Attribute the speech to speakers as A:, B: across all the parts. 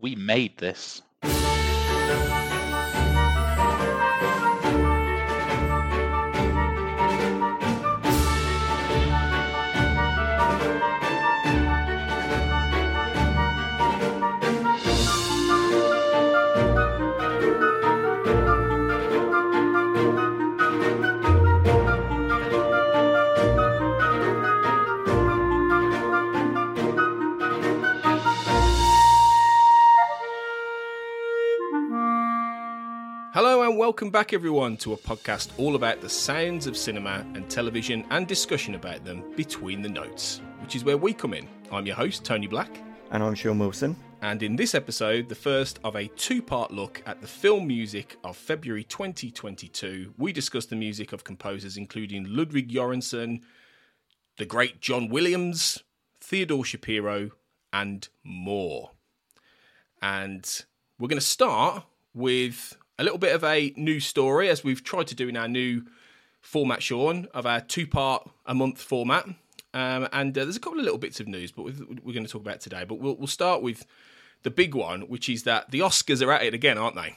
A: We made this.
B: Welcome back, everyone, to a podcast all about the sounds of cinema and television and discussion about them between the notes, which is where we come in. I'm your host, Tony Black,
C: And I'm Sean Wilson.
B: and in this episode, the first of a two part look at the film music of February 2022, we discuss the music of composers including Ludwig Göransson, the great John Williams, Theodore Shapiro, and more. And we're going to start with a little bit of a news story, as we've tried to do in our new format, Sean, of our two part a month format. Um, and uh, there's a couple of little bits of news, but we're, going to talk about today. But we'll, we'll start with the big one, which is that the Oscars are at it again, aren't they?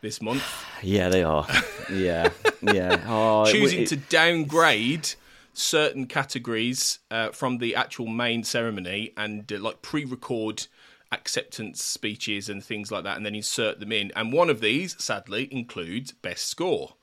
B: This month,
C: Yeah, they are. yeah, yeah. Oh, it-
B: choosing
C: it-
B: to downgrade certain categories uh, from the actual main ceremony and uh, like pre-record acceptance speeches and things like that, and then insert them in. And one of these, sadly, includes best score.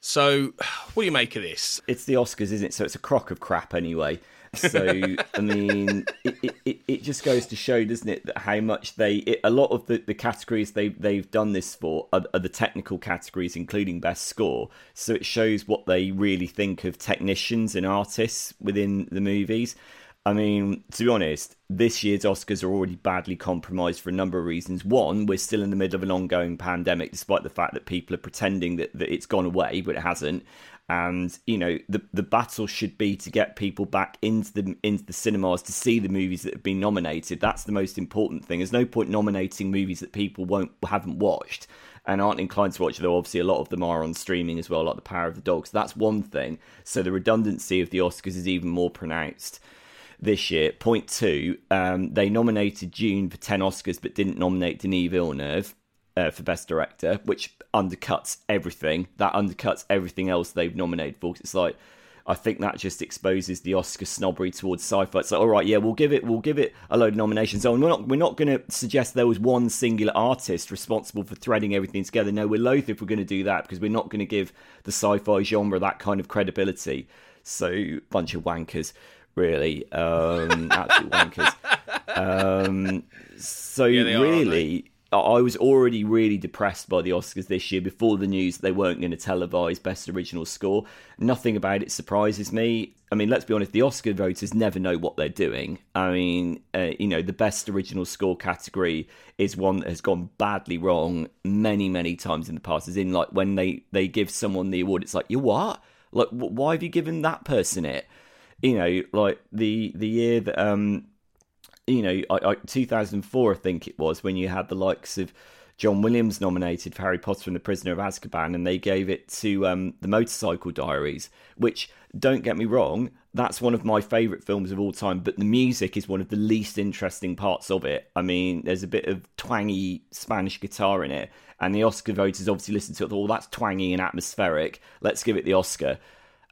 B: So, what do you make of this?
C: it's the Oscars, isn't it? So it's a crock of crap anyway. So I mean, it, it, it, just goes to show, doesn't it, that how much they it, a lot of the, the categories they they've done this for are, are the technical categories, including best score. So it shows what they really think of technicians and artists within the movies. I mean, to be honest, this year's Oscars are already badly compromised for a number of reasons. One, we're still in the middle of an ongoing pandemic, despite the fact that people are pretending that, that it's gone away, but it hasn't. And you know, the the battle should be to get people back into the into the cinemas to see the movies that have been nominated. That's the most important thing. There's no point nominating movies that people won't haven't watched and aren't inclined to watch. Though obviously a lot of them are on streaming as well, like The Power of the Dog. So that's one thing. So the redundancy of the Oscars is even more pronounced this year. Point two, um, they nominated Dune for 10 Oscars but didn't nominate Denis Villeneuve uh, for Best Director, which undercuts everything. That undercuts everything else they've nominated for. It's like, I think that just exposes the Oscar snobbery towards sci-fi. It's like, all right, yeah, we'll give it, we'll give it a load of nominations. Oh, and we're not, we're not going to suggest there was one singular artist responsible for threading everything together. No, we're loath if we're going to do that because we're not going to give the sci-fi genre that kind of credibility. So, bunch of wankers, really, um, absolute wankers. Um, so
B: are, aren't
C: really, I I was already really depressed by the Oscars this year before the news that they weren't going to televise Best Original Score. Nothing about it surprises me. I mean, let's be honest, the Oscar voters never know what they're doing. I mean, uh, you know, the Best Original Score category is one that has gone badly wrong many, many times in the past. As in, like, when they, they give someone the award, it's like, you what? Like, why have you given that person it? You know, like the the year that um you know, I, I, 2004, I think it was, when you had the likes of John Williams nominated for Harry Potter and the Prisoner of Azkaban, and they gave it to um, the Motorcycle Diaries, which, don't get me wrong, that's one of my favourite films of all time, but the music is one of the least interesting parts of it. I mean, there's a bit of twangy Spanish guitar in it, and the Oscar voters obviously listened to it, thought, well, that's twangy and atmospheric, let's give it the Oscar.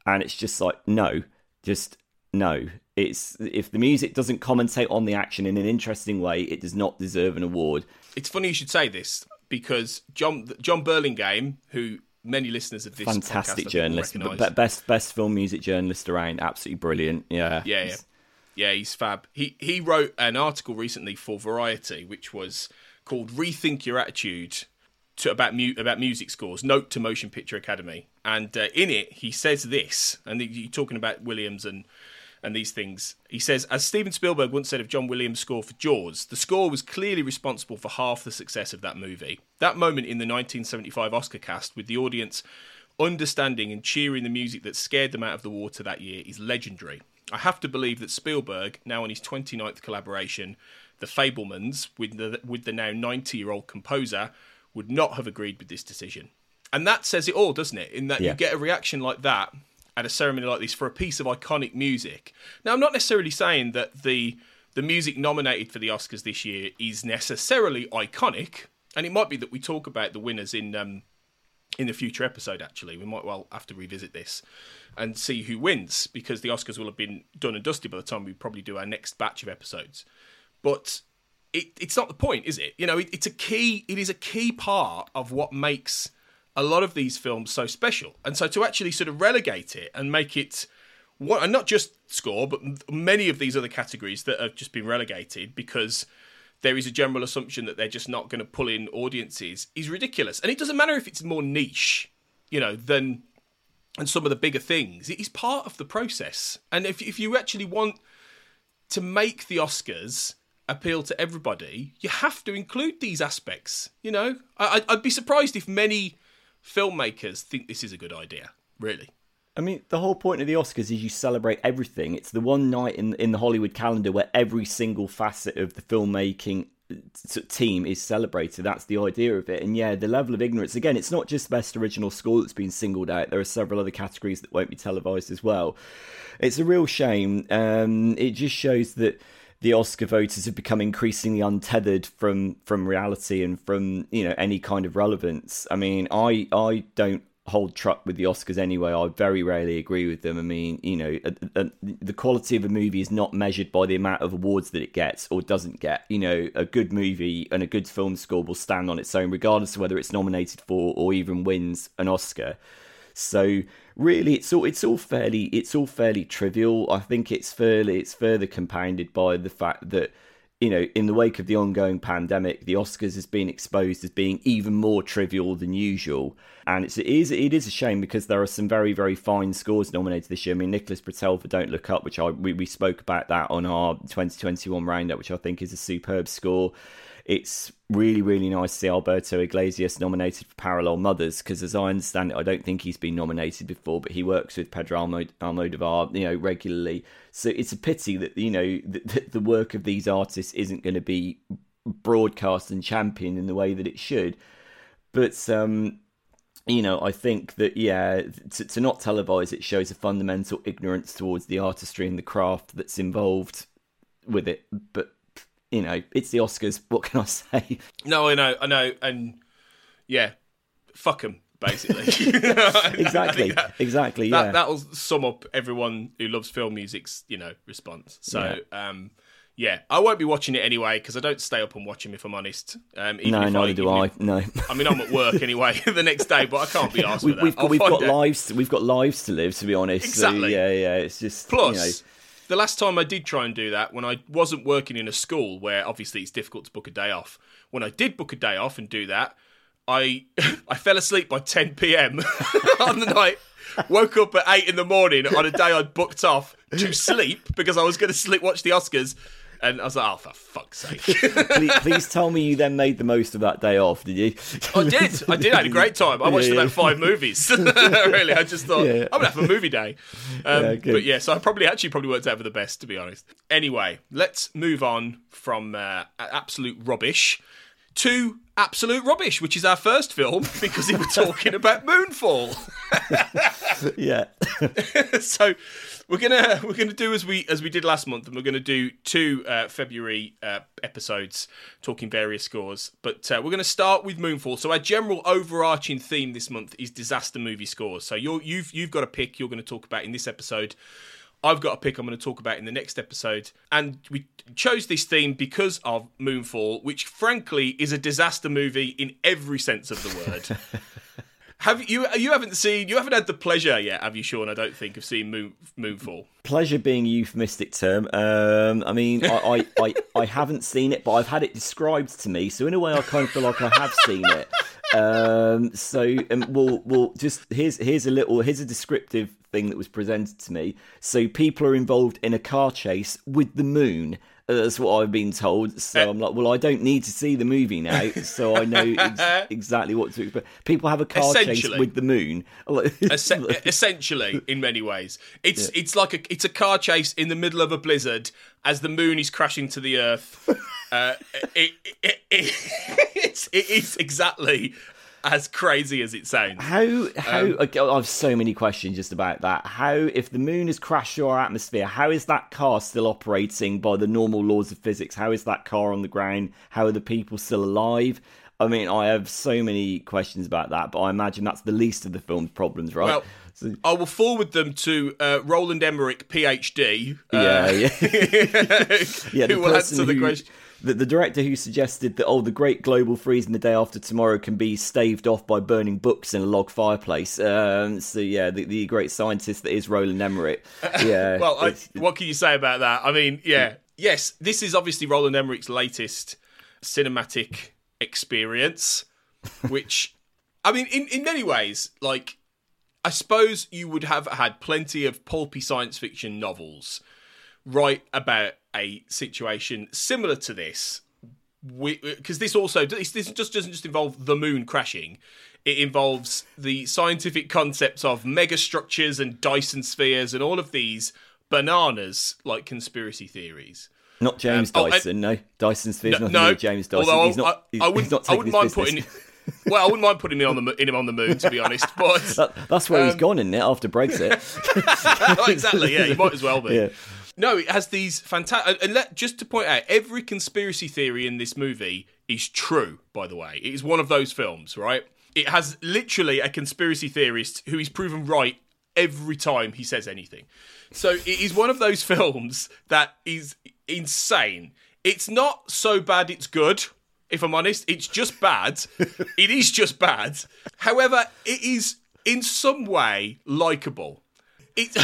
C: And it's just like, no, just no. It's if the music doesn't commentate on the action in an interesting way, it does not deserve an award.
B: It's funny you should say this because John Jon Burlingame, who many listeners of this podcast,
C: Fantastic
B: think,
C: journalist, but best best film music journalist around, absolutely brilliant. Yeah,
B: Yeah, yeah, yeah. He's fab. He he wrote an article recently for Variety, which was called "Rethink Your Attitude." To, about mu- about music scores, note to Motion Picture Academy, and uh, in it he says this, and you're talking about Williams and and these things. He says, as Steven Spielberg once said of John Williams' score for Jaws, the score was clearly responsible for half the success of that movie. That moment in the 1975 Oscar cast, with the audience understanding and cheering the music that scared them out of the water that year, is legendary. I have to believe that Spielberg, now on his 29th collaboration, The Fabelmans, with the, with the now 90 year old composer, would not have agreed with this decision. And that says it all, doesn't it? In that you get a reaction like that at a ceremony like this for a piece of iconic music. Now, I'm not necessarily saying that the the music nominated for the Oscars this year is necessarily iconic, and it might be that we talk about the winners in um, in the future episode. Actually, we might well have to revisit this and see who wins because the Oscars will have been done and dusted by the time we probably do our next batch of episodes. But it, it's not the point, is it? You know, it, it's a key. It is a key part of what makes a lot of these films so special, and so to actually sort of relegate it and make it what, and not just score, but many of these other categories that have just been relegated because there is a general assumption that they're just not going to pull in audiences is ridiculous. And it doesn't matter if it's more niche, you know, than and some of the bigger things. It is part of the process. And if if you actually want to make the Oscars appeal to everybody, you have to include these aspects. You know, I, I'd be surprised if many filmmakers think this is a good idea. Really.
C: I mean, the whole point of the Oscars is you celebrate everything. It's the one night in in the Hollywood calendar where every single facet of the filmmaking team is celebrated. That's the idea of it. And yeah, the level of ignorance again, it's not just best original score that's been singled out. There are several other categories that won't be televised as well. It's a real shame. Um, it just shows that the Oscar voters have become increasingly untethered from from reality and from you know any kind of relevance. I mean, I I don't hold truck with the Oscars anyway. I very rarely agree with them. I mean, you know, a, a, the quality of a movie is not measured by the amount of awards that it gets or doesn't get. You know, a good movie and a good film score will stand on its own, regardless of whether it's nominated for or even wins an Oscar. So really, it's all it's all fairly it's all fairly trivial. I think it's fairly it's further compounded by the fact that you know, in the wake of the ongoing pandemic, the Oscars has been exposed as being even more trivial than usual, and it's, it is it is a shame because there are some very very fine scores nominated this year. I mean, Nicholas Britell for Don't Look Up, which I we, we spoke about that on our 2021 roundup, which I think is a superb score it's really, really nice to see Alberto Iglesias nominated for Parallel Mothers because, as I understand it, I don't think he's been nominated before, but he works with Pedro Almodovar, you know, regularly. So it's a pity that you know the, the work of these artists isn't going to be broadcast and championed in the way that it should. But um, you know, I think that yeah, to, to not televise it shows a fundamental ignorance towards the artistry and the craft that's involved with it. But you know, it's the Oscars. What can I say?
B: No, I know, I know, and yeah, fuck them. Basically,
C: exactly, that, exactly. Yeah,
B: that, that'll sum up everyone who loves film music's you know response. So, yeah. um, yeah, I won't be watching it anyway because I don't stay up and watch them. If I'm honest,
C: um, no, neither I, do I. If, no,
B: I mean I'm at work anyway the next day, but I can't be asked. we,
C: We've got, we've got lives. We've got lives to live. To be honest,
B: exactly.
C: So, yeah, yeah. It's just
B: plus.
C: You know,
B: the last time I did try and do that, when I wasn't working in a school where obviously it's difficult to book a day off, when I did book a day off and do that, I I fell asleep by 10 p.m. on the night. Woke up at eight in the morning on a day I'd booked off to sleep because I was going to sleep watch the Oscars, and I was like, oh, for fuck's sake.
C: please, please, tell me you then made the most of that day off, did you?
B: I did. I did. I had a great time. I watched yeah, yeah. about five movies. really, I just thought, yeah. I'm going to have a movie day. Um, yeah, but yeah, so I probably actually probably worked out for the best, to be honest. Anyway, let's move on from uh, absolute rubbish to absolute rubbish, which is our first film because we were talking about Moonfall.
C: yeah.
B: so we're gonna we're gonna do as we as we did last month, and we're gonna do two uh, February uh, episodes talking various scores. But uh, we're gonna start with Moonfall. So our general overarching theme this month is disaster movie scores. So you you've you've got a pick you're going to talk about in this episode. I've got a pick I'm going to talk about in the next episode. And we chose this theme because of Moonfall, which frankly is a disaster movie in every sense of the word. Have you you haven't seen you haven't had the pleasure yet, have you, Sean? I don't think of seeing Moon, Moonfall.
C: Pleasure being a euphemistic term. Um, I mean, I, I, I, I, haven't seen it, but I've had it described to me, so in a way, I kind of feel like I have seen it. Um, so um, we'll we'll just here's here's a little here's a descriptive thing that was presented to me. So people are involved in a car chase with the moon that's what I've been told. So uh, I'm like, well, I don't need to see the movie now, so I know ex- exactly what to expect. People have a car chase with the moon.
B: essentially, in many ways, it's yeah. it's like a it's a car chase in the middle of a blizzard as the moon is crashing to the earth. uh, it, it, it, it's, it is exactly as crazy as it sounds.
C: How how um, I have so many questions just about that. How if the moon has crashed through our atmosphere, how is that car still operating by the normal laws of physics? How is that car on the ground? How are the people still alive? I mean, I have so many questions about that, but I imagine that's the least of the film's problems, right?
B: Well, so, I will forward them to uh, Roland Emmerich, PhD.
C: Uh, yeah, yeah, yeah.
B: who will answer the question
C: the, the director who suggested that oh the great global freeze in the day after tomorrow can be staved off by burning books in a log fireplace. Um, so yeah, the, the great scientist that is Roland Emmerich. Yeah.
B: well, I, what can you say about that? I mean, yeah, yes, this is obviously Roland Emmerich's latest cinematic experience, which I mean, in in many ways, like I suppose you would have had plenty of pulpy science fiction novels write about a situation similar to this because this also this, this just doesn't just involve the moon crashing it involves the scientific concepts of megastructures and dyson spheres and all of these bananas like conspiracy theories
C: not James um, Dyson, oh, no. Dyson spheres, no, no James Dyson. Although he's not, I, I wouldn't, not I wouldn't mind
B: business. putting. well, I wouldn't mind putting him on the in him on the moon, to be honest. But that,
C: that's where um, he's gone, isn't it? After Brexit.
B: exactly. Yeah, he might as well be. Yeah. No, it has these fantastic. And let, just to point out, every conspiracy theory in this movie is true. By the way, it is one of those films, right? It has literally a conspiracy theorist who is proven right every time he says anything. So it is one of those films that is insane. It's not so bad it's good. If I'm honest, it's just bad. it is just bad. However, it is in some way likable it,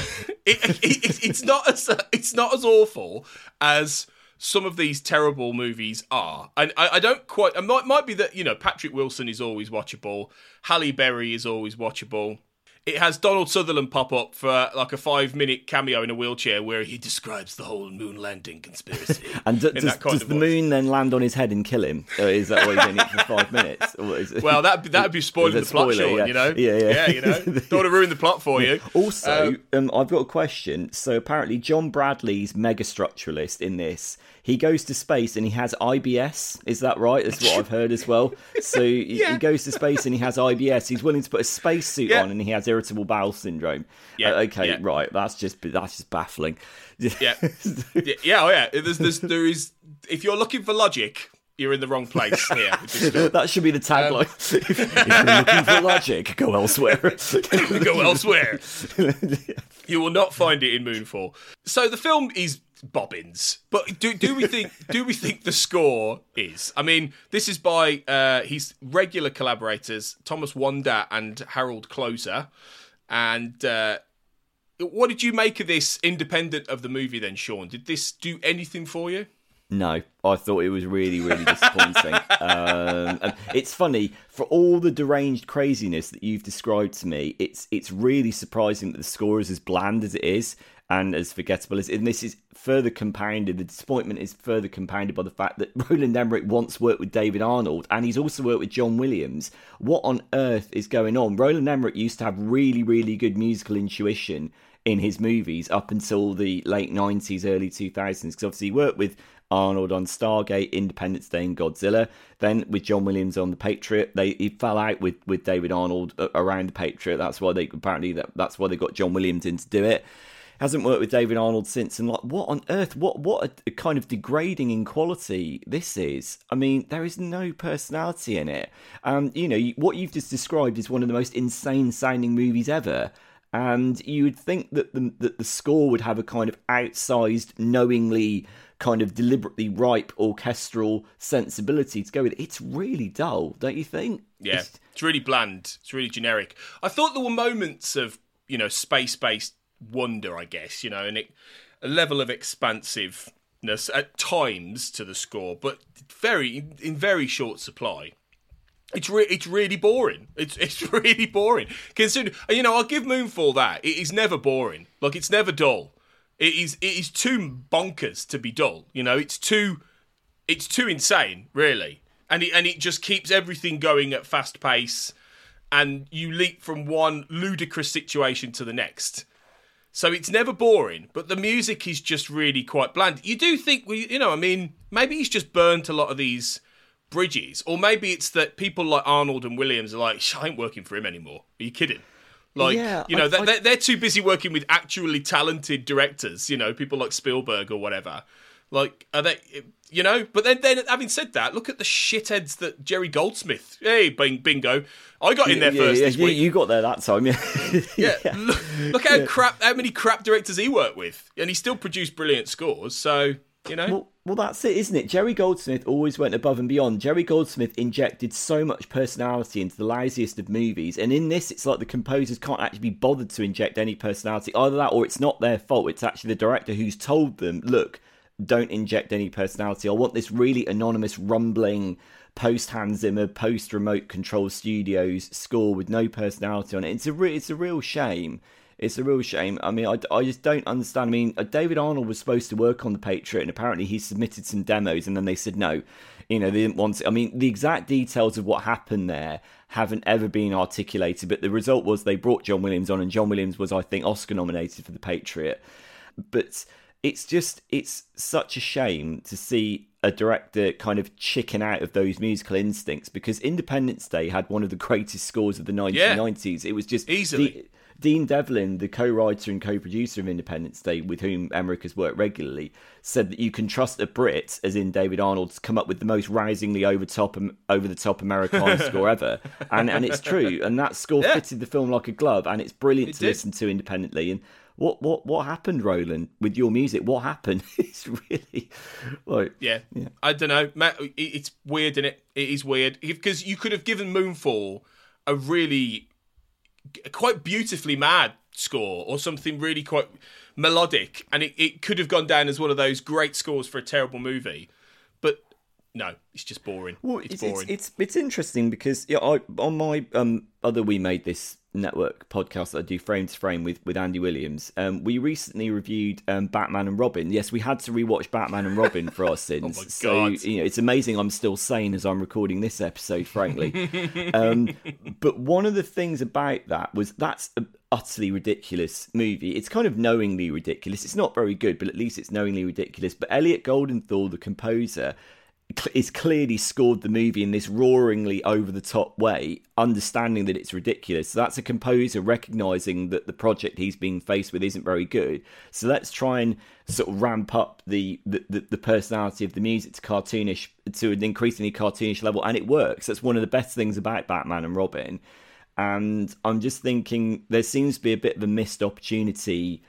B: it, it, it's not as it's not as awful as some of these terrible movies are. And I, I don't quite. It might, might be that you know Patrick Wilson is always watchable. Halle Berry is always watchable. It has Donald Sutherland pop up for like a five minute cameo in a wheelchair where he describes the whole moon landing conspiracy.
C: and d- does, does the voice. moon then land on his head and kill him? Or is that why he's in it for five minutes?
B: well, that that would be spoiling the plot, spoiler, Sean, yeah. you know? Yeah, yeah. Yeah, you know? Don't want to ruin the plot for you.
C: Also, um, um, I've got a question. So apparently, John Bradley's mega structuralist in this he goes to space and he has IBS. Is that right? That's what I've heard as well. So yeah. he goes to space and he has IBS. He's willing to put a spacesuit yeah. on and he has irritable bowel syndrome. Yeah. Uh, okay, yeah. right. That's just that's just baffling.
B: Yeah. yeah. Yeah. Oh yeah. There's, there's there is if you're looking for logic, you're in the wrong place here.
C: that should be the tagline. Um, if, if, you're looking for logic, go elsewhere.
B: go elsewhere. you will not find it in Moonfall. So the film is bobbins. But do do we think do we think the score is? I mean, this is by uh, his regular collaborators Thomas Wander and Harald Kloser. And uh, what did you make of this, independent of the movie? Then, Sean, did this do anything for you?
C: No, I thought it was really, really disappointing. um, and it's funny for all the deranged craziness that you've described to me. It's it's really surprising that the score is as bland as it is and as forgettable as. And this is further compounded. The disappointment is further compounded by the fact that Roland Emmerich once worked with David Arnold, and he's also worked with John Williams. What on earth is going on? Roland Emmerich used to have really, really good musical intuition in his movies up until the late 90s, early 2000s, because obviously he worked with Arnold on Stargate, Independence Day, and Godzilla. Then with John Williams on The Patriot, they he fell out with, with David Arnold around The Patriot. That's why they apparently that, that's why they got John Williams in to do it. Hasn't worked with David Arnold since, and like, what on earth? What what a, kind of degrading in quality this is. I mean, there is no personality in it. Um, you know, what you've just described is one of the most insane sounding movies ever and you would think that the that the score would have a kind of outsized, knowingly kind of deliberately ripe orchestral sensibility to go with it. It's really dull, don't you think?
B: Yeah, it's, it's really bland. It's really generic. I thought there were moments of you know space based wonder, I guess, you know, and it, a level of expansiveness at times to the score, but very in very short supply. It's re- it's really boring. It's it's really boring. Consider you know I'll give Moonfall that it is never boring. Like it's never dull. It is it is too bonkers to be dull. You know, it's too it's too insane, really, and it and it just keeps everything going at fast pace, and you leap from one ludicrous situation to the next. So it's never boring, but the music is just really quite bland. You do think we, you know, I mean, maybe he's just burnt a lot of these Bridges, or maybe it's that people like Arnold and Williams are like, I ain't working for him anymore. Are you kidding? Like,
C: Yeah,
B: you know,
C: I-
B: they're,
C: I-
B: they're, they're too busy working with actually talented directors, you know, people like Spielberg or whatever. Like, are they, you know? But then, then having said that, look at the shitheads that Jerry Goldsmith, hey, bing, bingo. I got in there
C: yeah,
B: first
C: yeah,
B: this
C: you,
B: week.
C: you got there that time, yeah.
B: Yeah, Look, look how crap, how many crap directors he worked with, and he still produced brilliant scores. So you know,
C: Well, well, that's it, isn't it? Jerry Goldsmith always went above and beyond. Jerry Goldsmith injected so much personality into the lousiest of movies, and in this, it's like the composers can't actually be bothered to inject any personality. Either that, or it's not their fault. It's actually the director who's told them, "Look, don't inject any personality. I want this really anonymous, rumbling." Post Hans Zimmer, post Remote Control Studios score with no personality on it. It's a re- it's a real shame. It's a real shame. I mean, I, I just don't understand. I mean, uh, David Arnold was supposed to work on the Patriot, and apparently he submitted some demos, and then they said no. You know, they didn't want. To, I mean, the exact details of what happened there haven't ever been articulated, but the result was they brought John Williams on, and John Williams was, I think, Oscar nominated for the Patriot. But it's just it's such a shame to see a director kind of chicken out of those musical instincts because Independence Day had one of the greatest scores of the 1990s. It was just
B: Easily.
C: De- Dean Devlin, the co-writer and co-producer of Independence Day, with whom Emmerich has worked regularly, said that you can trust a Brit, as in David Arnold, to come up with the most rousingly over top um, over the top Americana score ever, and and it's true. And that score
B: Yeah.
C: fitted the film like a glove, and it's brilliant
B: It
C: to
B: did.
C: listen to independently. And what what what happened, Roland, with your music? What happened? it's really like
B: yeah, yeah. I don't know. Matt, it- it's weird, is it? It is weird because you could have given Moonfall a really quite beautifully mad score or something really quite melodic, and it, it could have gone down as one of those great scores for a terrible movie. But no, it's just boring.
C: Well,
B: it's,
C: it's,
B: boring.
C: It's, it's it's interesting because yeah, I on my um other we made this network podcast that I do frame to frame with with Andy Williams. Um, we recently reviewed um Batman and Robin. Yes, we had to rewatch Batman and Robin for our sins.
B: Oh my
C: so
B: God.
C: you know, it's amazing I'm still sane as I'm recording this episode. Frankly, um, but one of the things about that was that's a utterly ridiculous movie. It's kind of knowingly ridiculous. It's not very good, but at least it's knowingly ridiculous. But Elliot Goldenthal, the composer, is clearly scored the movie in this roaringly over the top way, understanding that it's ridiculous. So that's a composer recognizing that the project he's being faced with isn't very good. So let's try and sort of ramp up the the, the, the personality of the music to cartoonish to an increasingly cartoonish level, and it works. That's one of the best things about Batman and Robin. And I'm just thinking there seems to be a bit of a missed opportunity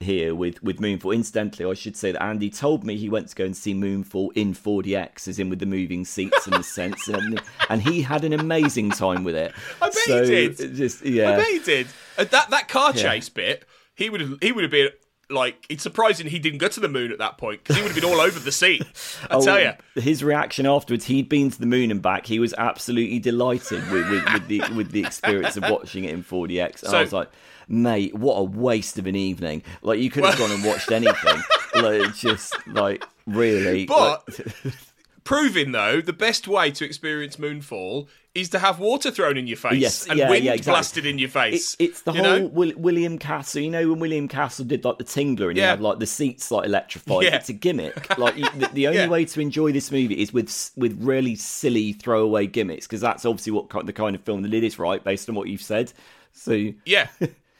C: here with with Moonfall. Incidentally, I should say that Andy told me he went to go and see Moonfall in 4DX, as in with the moving seats and the sense, and, and he had an amazing time with it.
B: I bet he did.
C: it Just
B: I bet he did. Uh, that that car chase bit, he would have he would have been like. It's surprising he didn't go to the moon at that point because he would have been all over the seat. I
C: Oh,
B: tell you.
C: his reaction afterwards. He'd been to the moon and back. He was absolutely delighted with, with, with the with the experience of watching it in 4DX. And
B: So-
C: I was like, mate, what a waste of an evening! Like you could have gone and watched anything. like just like really.
B: But
C: like-
B: proving though, the best way to experience Moonfall is to have water thrown in your face
C: Yes,
B: and
C: yeah,
B: wind
C: yeah, exactly.
B: blasted in your
C: It,
B: face.
C: it's the
B: you
C: whole? Will, William Castle. You know when William Castle did like the Tingler and he had like the seats like electrified.
B: Yeah.
C: It's a gimmick. Like you, the, the only
B: Yeah.
C: way to enjoy this movie is with with really silly throwaway gimmicks because that's obviously what the kind of film that it is, right? Based on what you've said. So
B: Yeah.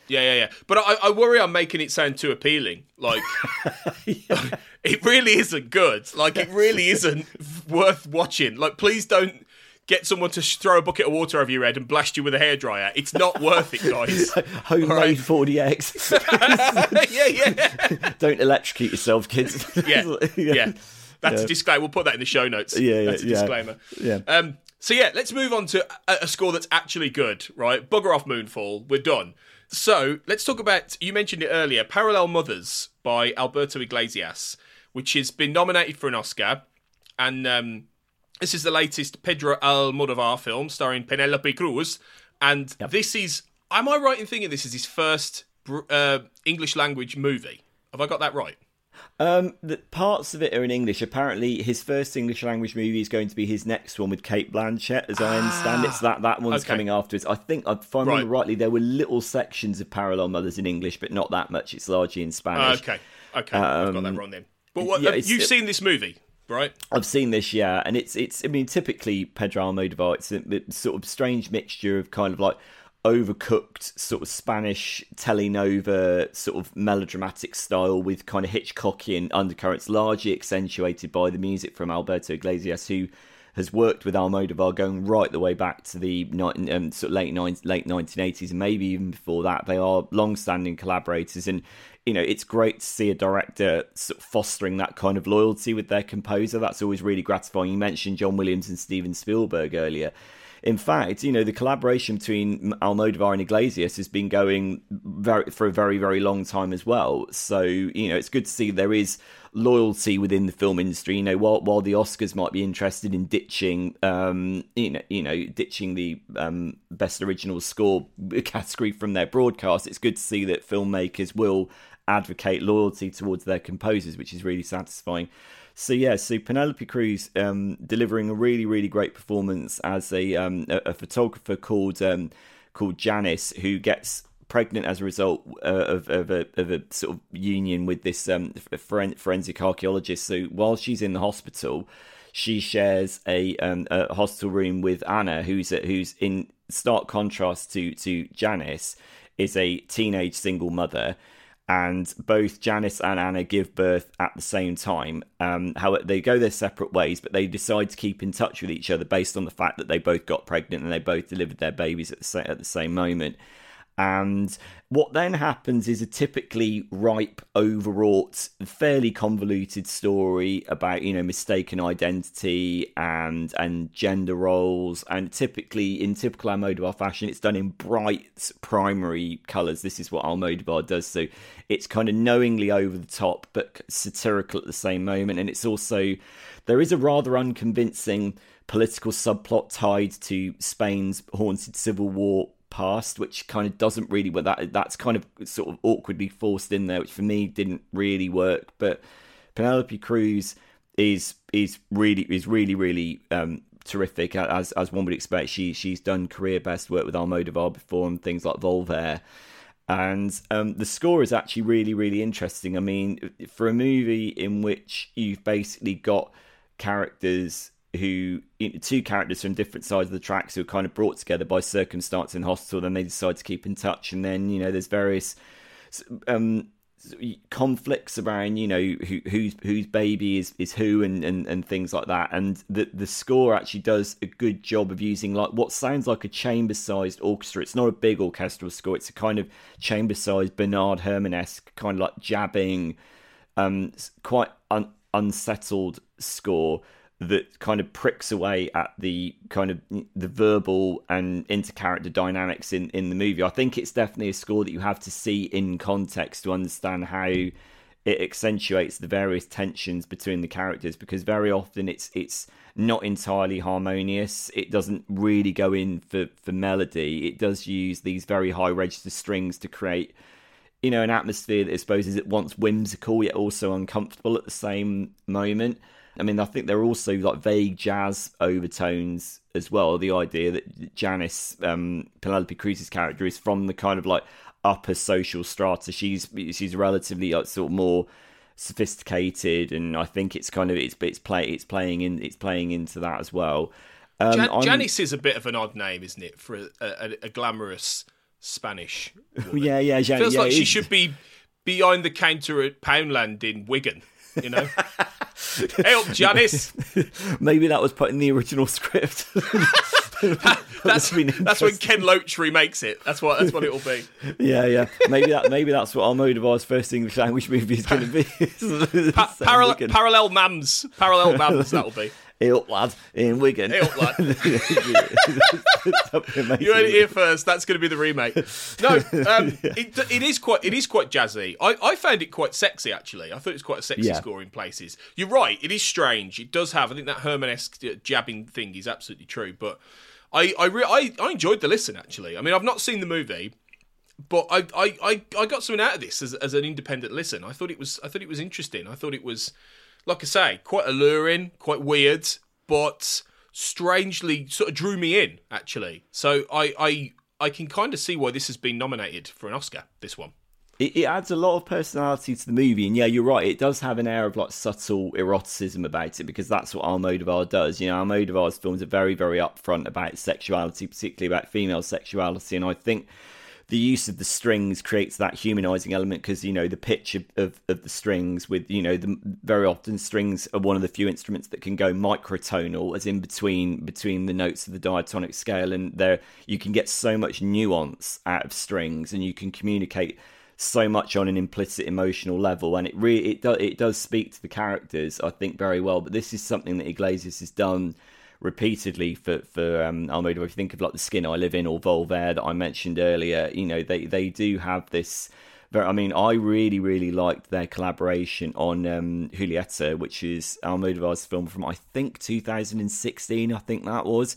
B: Yeah, yeah, yeah. But I, I worry I'm making it sound too appealing. Like, it really isn't good. Like, it really isn't worth watching. Like, please don't get someone to throw a bucket of water over your head and blast you with a hairdryer. It's not worth it, guys.
C: homemade
B: right.
C: 4DX.
B: yeah, yeah,
C: Don't electrocute yourself, kids.
B: yeah, yeah. That's
C: Yeah.
B: a disclaimer. We'll put that in the show notes.
C: Yeah, yeah,
B: That's a
C: yeah.
B: disclaimer.
C: Yeah.
B: Um, so yeah, let's move on to a, a score that's actually good, right? Bugger off Moonfall. We're done. So let's talk about. You mentioned it earlier. Parallel Mothers by Alberto Iglesias, which has been nominated for an Oscar, and um, this is the latest Pedro Almodovar film starring Penelope Cruz, and this is. Am I right in thinking this is his first uh, English language movie? Have I got that right?
C: Um, the parts of it are in English. Apparently, his first English language movie is going to be his next one with Cate Blanchett, as I understand it. So that that one's
B: okay.
C: coming afterwards. I think, if I remember
B: Right.
C: rightly, there were little sections of Parallel Mothers in English, but not that much. It's largely in Spanish.
B: Okay, okay, I've got that
C: Um,
B: wrong then. But what,
C: yeah,
B: uh, you've seen this movie? right?
C: I've seen this, yeah, and it's it's. I mean, typically Pedro Almodovar, it's a, a sort of strange mixture of kind of like overcooked sort of Spanish telenova sort of melodramatic style with kind of Hitchcockian undercurrents, largely accentuated by the music from Alberto Iglesias, who has worked with Almodovar going right the way back to the um, sort of late late 1980s and maybe even before that. They are long-standing collaborators, and you know it's great to see a director sort of fostering that kind of loyalty with their composer. That's always really gratifying. You mentioned John Williams and Steven Spielberg earlier. In fact, you know, the collaboration between Almodovar and Iglesias has been going very, for a very, very long time as well. So, you know, it's good to see there is loyalty within the film industry. You know, while while the Oscars might be interested in ditching, um, you know, you know, ditching the um, best original score category from their broadcast, it's good to see that filmmakers will advocate loyalty towards their composers, which is really satisfying. So yeah, so Penelope Cruz um, delivering a really really great performance as a um, a, a, photographer called um, called Janis who gets pregnant as a result uh, of, of, a, of a sort of union with this um, forensic archaeologist. So while she's in the hospital, she shares a, um, a hospital room with Anna, who's a, who's in stark contrast to to Janis, is a teenage single mother and both Janis and Anna give birth at the same time. Um, how they go their separate ways, but they decide to keep in touch with each other based on the fact that they both got pregnant and they both delivered their babies at the same, at the same moment. And what then happens is a typically ripe, overwrought, fairly convoluted story about you know mistaken identity and and gender roles. And typically, in typical Almodovar fashion, it's done in bright primary colours. This is what Almodovar does. So it's kind of knowingly over the top, but satirical at the same moment. And it's also there is a rather unconvincing political subplot tied to Spain's haunted civil war past, which kind of doesn't really. But that that's kind of sort of awkwardly forced in there, which for me didn't really work. But Penelope Cruz is is really is really really um, terrific as as one would expect. She she's done career best work with Almodovar before and things like Volver. And um, the score is actually really, really interesting. I mean, for a movie in which you've basically got characters who two characters from different sides of the tracks who are kind of brought together by circumstance in hospital then they decide to keep in touch and then you know there's various um, conflicts around you know who, whose whose baby is is who and, and and things like that and the the score actually does a good job of using like what sounds like a chamber sized orchestra. It's not a big orchestral score. It's a kind of chamber sized bernard herrmann-esque kind of like jabbing um quite un- unsettled score that kind of pricks away at the kind of the verbal and intercharacter dynamics in in the movie. I think it's definitely a score that you have to see in context to understand how it accentuates the various tensions between the characters because very often it's it's not entirely harmonious. It doesn't really go in for for melody. It does use these very high register strings to create you know an atmosphere that I suppose is at once whimsical yet also uncomfortable at the same moment. I mean, I think there are also like vague jazz overtones as well. The idea that Janis, um, Penelope Cruz's character, is from the kind of like upper social strata. She's she's relatively like, sort of more sophisticated, and I think it's kind of it's it's play it's playing in it's playing into that as well.
B: Um, Jan- Janis is a bit of an odd name, isn't it, for a, a, a glamorous Spanish?
C: Woman. yeah, yeah, Jan-
B: feels
C: yeah,
B: like she should be behind the counter at Poundland in Wigan. You know. Help, Janice.
C: Maybe that was put in the original script.
B: that's that's when Ken Loach remakes it. That's what that's what it'll be.
C: Yeah, yeah. Maybe that maybe that's what Almodovar's first English language movie is going to be.
B: pa- parallel, parallel mams, parallel mams. That'll be.
C: Help, lad, in Wigan.
B: Help, lad. you heard it here first. That's going to be the remake. No, um, it, it is quite it is quite jazzy. I, I found it quite sexy actually. I thought it was quite a sexy yeah. score in places. You're right. It is strange. It does have. I think that Herrmann-esque jabbing thing is absolutely true. But I I, re- I I enjoyed the listen actually. I mean, I've not seen the movie but I, I, I, I got something out of this as, as an independent listen. I thought it was I thought it was interesting. I thought it was like I say, quite alluring, quite weird, but strangely sort of drew me in actually. So I I I can kind of see why this has been nominated for an Oscar. This one.
C: it, adds a lot of personality to the movie, and yeah, you're right. It does have an air of like subtle eroticism about it because that's what Almodovar does. You know, Almodovar's films are very, very upfront about sexuality, particularly about female sexuality, and I think the use of the strings creates that humanizing element because you know the pitch of, of, of, the strings with you know the very often strings are one of the few instruments that can go microtonal as in between between the notes of the diatonic scale and there you can get so much nuance out of strings and you can communicate so much on an implicit emotional level and it really it does it does speak to the characters I think very well but this is something that Iglesias has done repeatedly for for um, Almodovar. If you think of like the Skin I Live In or Volver that I mentioned earlier, you know they they do have this. Very, I mean, I really really liked their collaboration on um, Julieta, which is Almodovar's film from I think 2016. I think that was.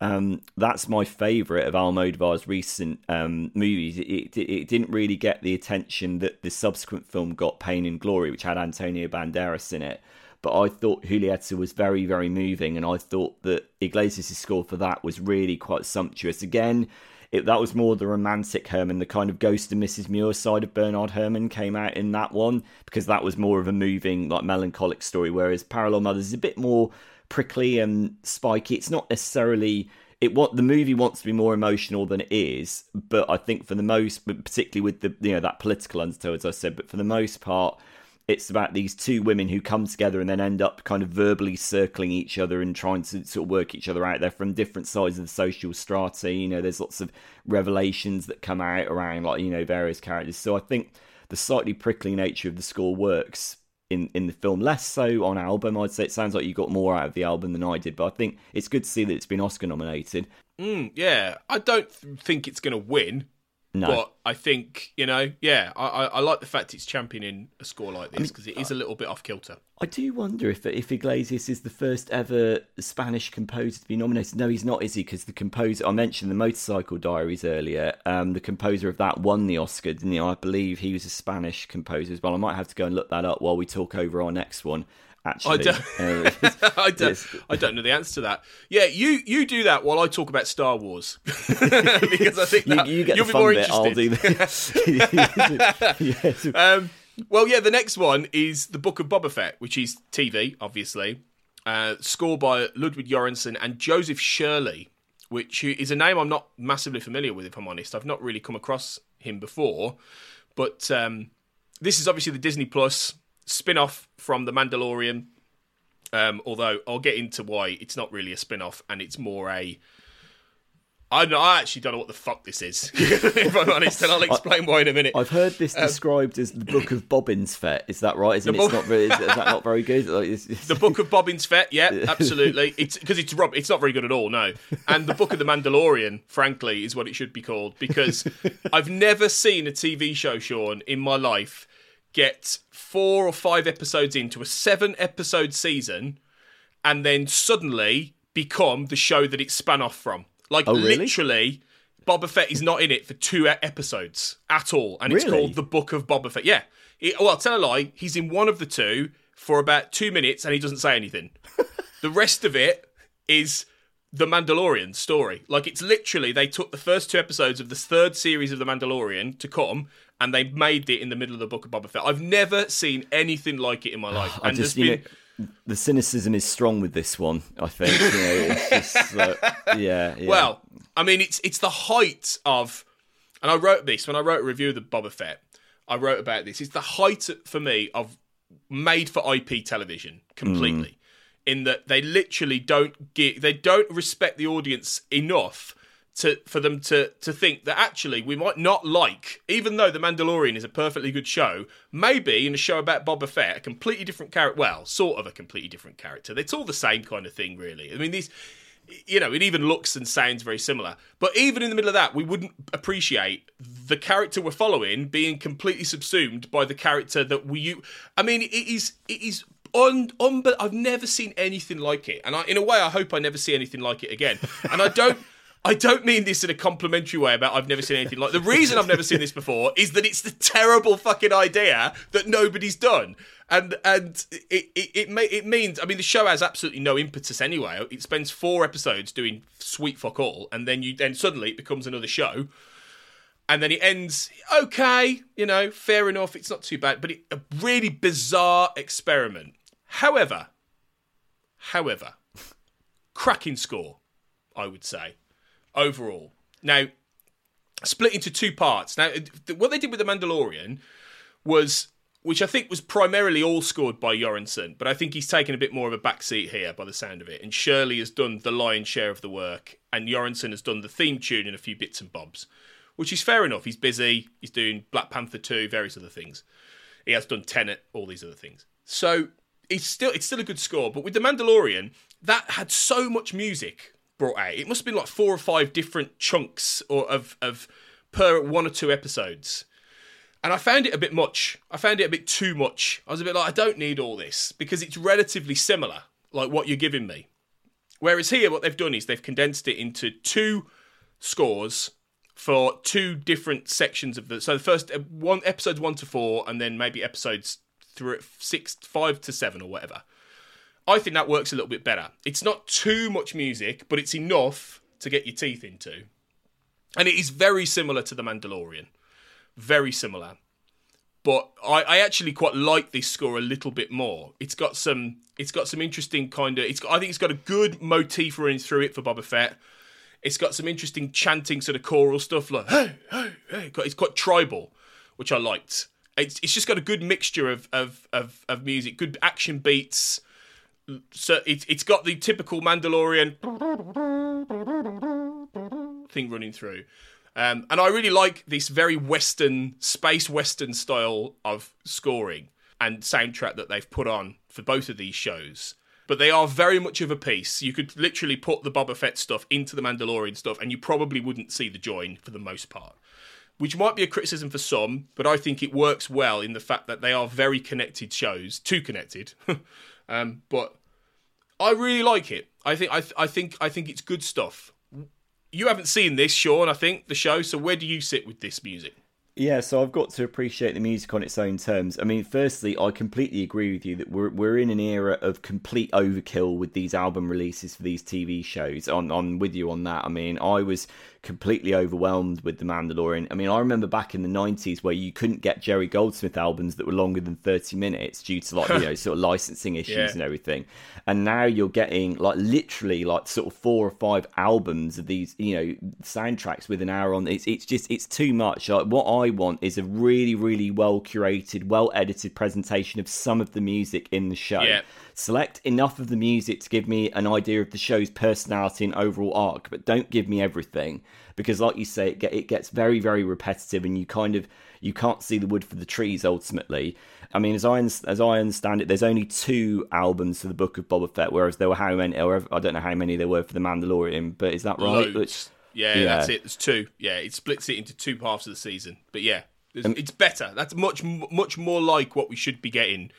C: Um, that's my favourite of Almodovar's recent um, movies. It, it, it, didn't really get the attention that the subsequent film got, Pain and Glory, which had Antonio Banderas in it but I thought Julieta was very, very moving, and I thought that Iglesias' score for that was really quite sumptuous. Again, it, that was more the romantic Herrmann, the kind of Ghost of Mrs. Muir side of Bernard Herrmann came out in that one, because that was more of a moving, like melancholic story, whereas Parallel Mothers is a bit more prickly and spiky. It's not necessarily it the movie wants to be more emotional than it is, but I think for the most, particularly with the you know that political undertow, as I said, but for the most part, it's about these two women who come together and then end up kind of verbally circling each other and trying to sort of work each other out. They're from different sides of the social strata. You know, there's lots of revelations that come out around like you know various characters. So I think the slightly prickly nature of the score works in in the film. Less so on album. I'd say it sounds like you got more out of the album than I did, but I think it's good to see that it's been Oscar nominated.
B: Mm, yeah, I don't think it's going to win. No. But I think, you know, yeah, I, I, I like the fact it's championing a score like this because I mean, it is a little bit off kilter.
C: I do wonder if if Iglesias is the first ever Spanish composer to be nominated. No, he's not, is he? Because the composer, I mentioned the Motorcycle Diaries earlier, um, the composer of that won the Oscar, didn't he? I believe he was a Spanish composer as well. I might have to go and look that up while we talk over our next one actually. I don't,
B: uh, I, don't I don't know the answer to that. Yeah, you you do that while I talk about Star Wars because I think that,
C: you, you get
B: you'll
C: the
B: be more
C: bit,
B: interested. I'll do yes. um, well, yeah, the next one is the Book of Boba Fett, which is TV, obviously, uh, scored by Ludwig Göransson and Joseph Shirley, which is a name I'm not massively familiar with, if I'm honest. I've not really come across him before, but um, this is obviously the Disney Plus spin off from The Mandalorian. Um, although I'll get into why it's not really a spin off and it's more a. I, I actually don't know what the fuck this is, if I'm honest, and I'll explain why in a minute.
C: I've heard this um, described as the Book of Bobbins Fett. Is that right? Isn't it? Bo- not very, is, is, that not very good? Like,
B: it's, it's... The Book of Bobbins Fett, yeah, absolutely. It's because it's Rob. It's not very good at all, no. And the Book of the Mandalorian, frankly, is what it should be called because I've never seen a TV show, Sean, in my life get four or five episodes into a seven episode season and then suddenly become the show that it spun off from. Like oh, really? literally, Boba Fett is not in it for two episodes at all, and it's called the Book of Boba Fett. Yeah, it, well, I'll tell a lie. He's in one of the two for about two minutes, and he doesn't say anything. the rest of it is the Mandalorian story. Like it's literally they took the first two episodes of the third series of the Mandalorian to come, and they made it in the middle of the book of Boba Fett. I've never seen anything like it in my life.
C: and just, been... know, the cynicism is strong with this one. I think. You know, just, uh, yeah, yeah.
B: Well, I mean, it's it's the height of, and I wrote this when I wrote a review of the Boba Fett. I wrote about this. It's the height for me of made for IP television completely. Mm. In that they literally don't get, they don't respect the audience enough to for them to to think that actually we might not like, even though The Mandalorian is a perfectly good show, maybe in a show about Boba Fett, a completely different character. Well, sort of a completely different character. It's all the same kind of thing, really. I mean, these. You know, it even looks and sounds very similar. But even in the middle of that, we wouldn't appreciate the character we're following being completely subsumed by the character that we. I mean, it is it is un, un, I've never seen anything like it, and I, in a way, I hope I never see anything like it again. And I don't. I don't mean this in a complimentary way about I've never seen anything like. The reason I've never seen this before is that it's the terrible fucking idea that nobody's done, and and it it it, may, it means I mean the show has absolutely no impetus anyway. It spends four episodes doing sweet fuck all, and then you then suddenly it becomes another show. and then it ends okay, you know, fair enough. It's not too bad, but it, a really bizarre experiment. However, however, cracking score, I would say, overall. Now, split into two parts. Now, what they did with the Mandalorian was, which I think was primarily all scored by Göransson, but I think he's taken a bit more of a backseat here by the sound of it. And Shirley has done the lion's share of the work, and Göransson has done the theme tune and a few bits and bobs which is fair enough. He's busy. He's doing Black Panther 2, various other things. He has done Tenet, all these other things. So it's still it's still a good score. But with The Mandalorian, that had so much music brought out. It must have been like four or five different chunks or of of per one or two episodes. And I found it a bit much. I found it a bit too much. I was a bit like, I don't need all this because it's relatively similar, like what you're giving me. Whereas here, what they've done is they've condensed it into two scores for two different sections of the. So the first uh, one episodes one to four, and then maybe episodes three, six, five to seven, or whatever. I think that works a little bit better. It's not too much music, but it's enough to get your teeth into, and it is very similar to the Mandalorian. Very similar. But I, I actually quite like this score a little bit more. It's got some it's got some interesting kind of it's got, I think it's got a good motif running through it for Boba Fett it's got some interesting chanting sort of choral stuff like hey, hey, hey. It's quite tribal, which I liked. It's it's just got a good mixture of of of, of music, good action beats. So it's it's got the typical Mandalorian thing running through. Um, and I really like this very Western, space Western style of scoring and soundtrack that they've put on for both of these shows but they are very much of a piece. You could literally put the Boba Fett stuff into the Mandalorian stuff, and you probably wouldn't see the join for the most part. Which might be a criticism for some, but I think it works well in the fact that they are very connected shows, too connected. um, but I really like it. I think I, th- I think I think it's good stuff. You haven't seen this, Sean. I think the show. So where do you sit with this music?
C: Yeah, so I've got to appreciate the music on its own terms. I mean, firstly, I completely agree with you that we're we're in an era of complete overkill with these album releases for these TV shows. I'm, I'm with you on that. I mean, I was completely overwhelmed with The Mandalorian. I mean, I remember back in the 90s where you couldn't get Jerry Goldsmith albums that were longer than 30 minutes due to like, you know, sort of licensing issues yeah. and everything. And now you're getting like literally like sort of four or five albums of these, you know, soundtracks with an hour on. It's, it's just, it's too much. Like what I want is a really, really well curated, well edited presentation of some of the music in the show. Yeah select enough of the music to give me an idea of the show's personality and overall arc, but don't give me everything because, like you say, it, get, it gets very, very repetitive, and you kind of you can't see the wood for the trees ultimately. I mean, as I as I understand it, there's only two albums for the Book of Boba Fett, whereas there were how many? Or I don't know how many there were for the Mandalorian, but is that right?
B: Loads. Yeah, yeah, that's it. There's two. Yeah, it splits it into two parts of the season. But yeah, um, it's better. That's much much more like what we should be getting.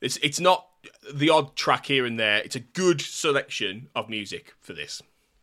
B: It's it's not the odd track here and there. It's a good selection of music for this.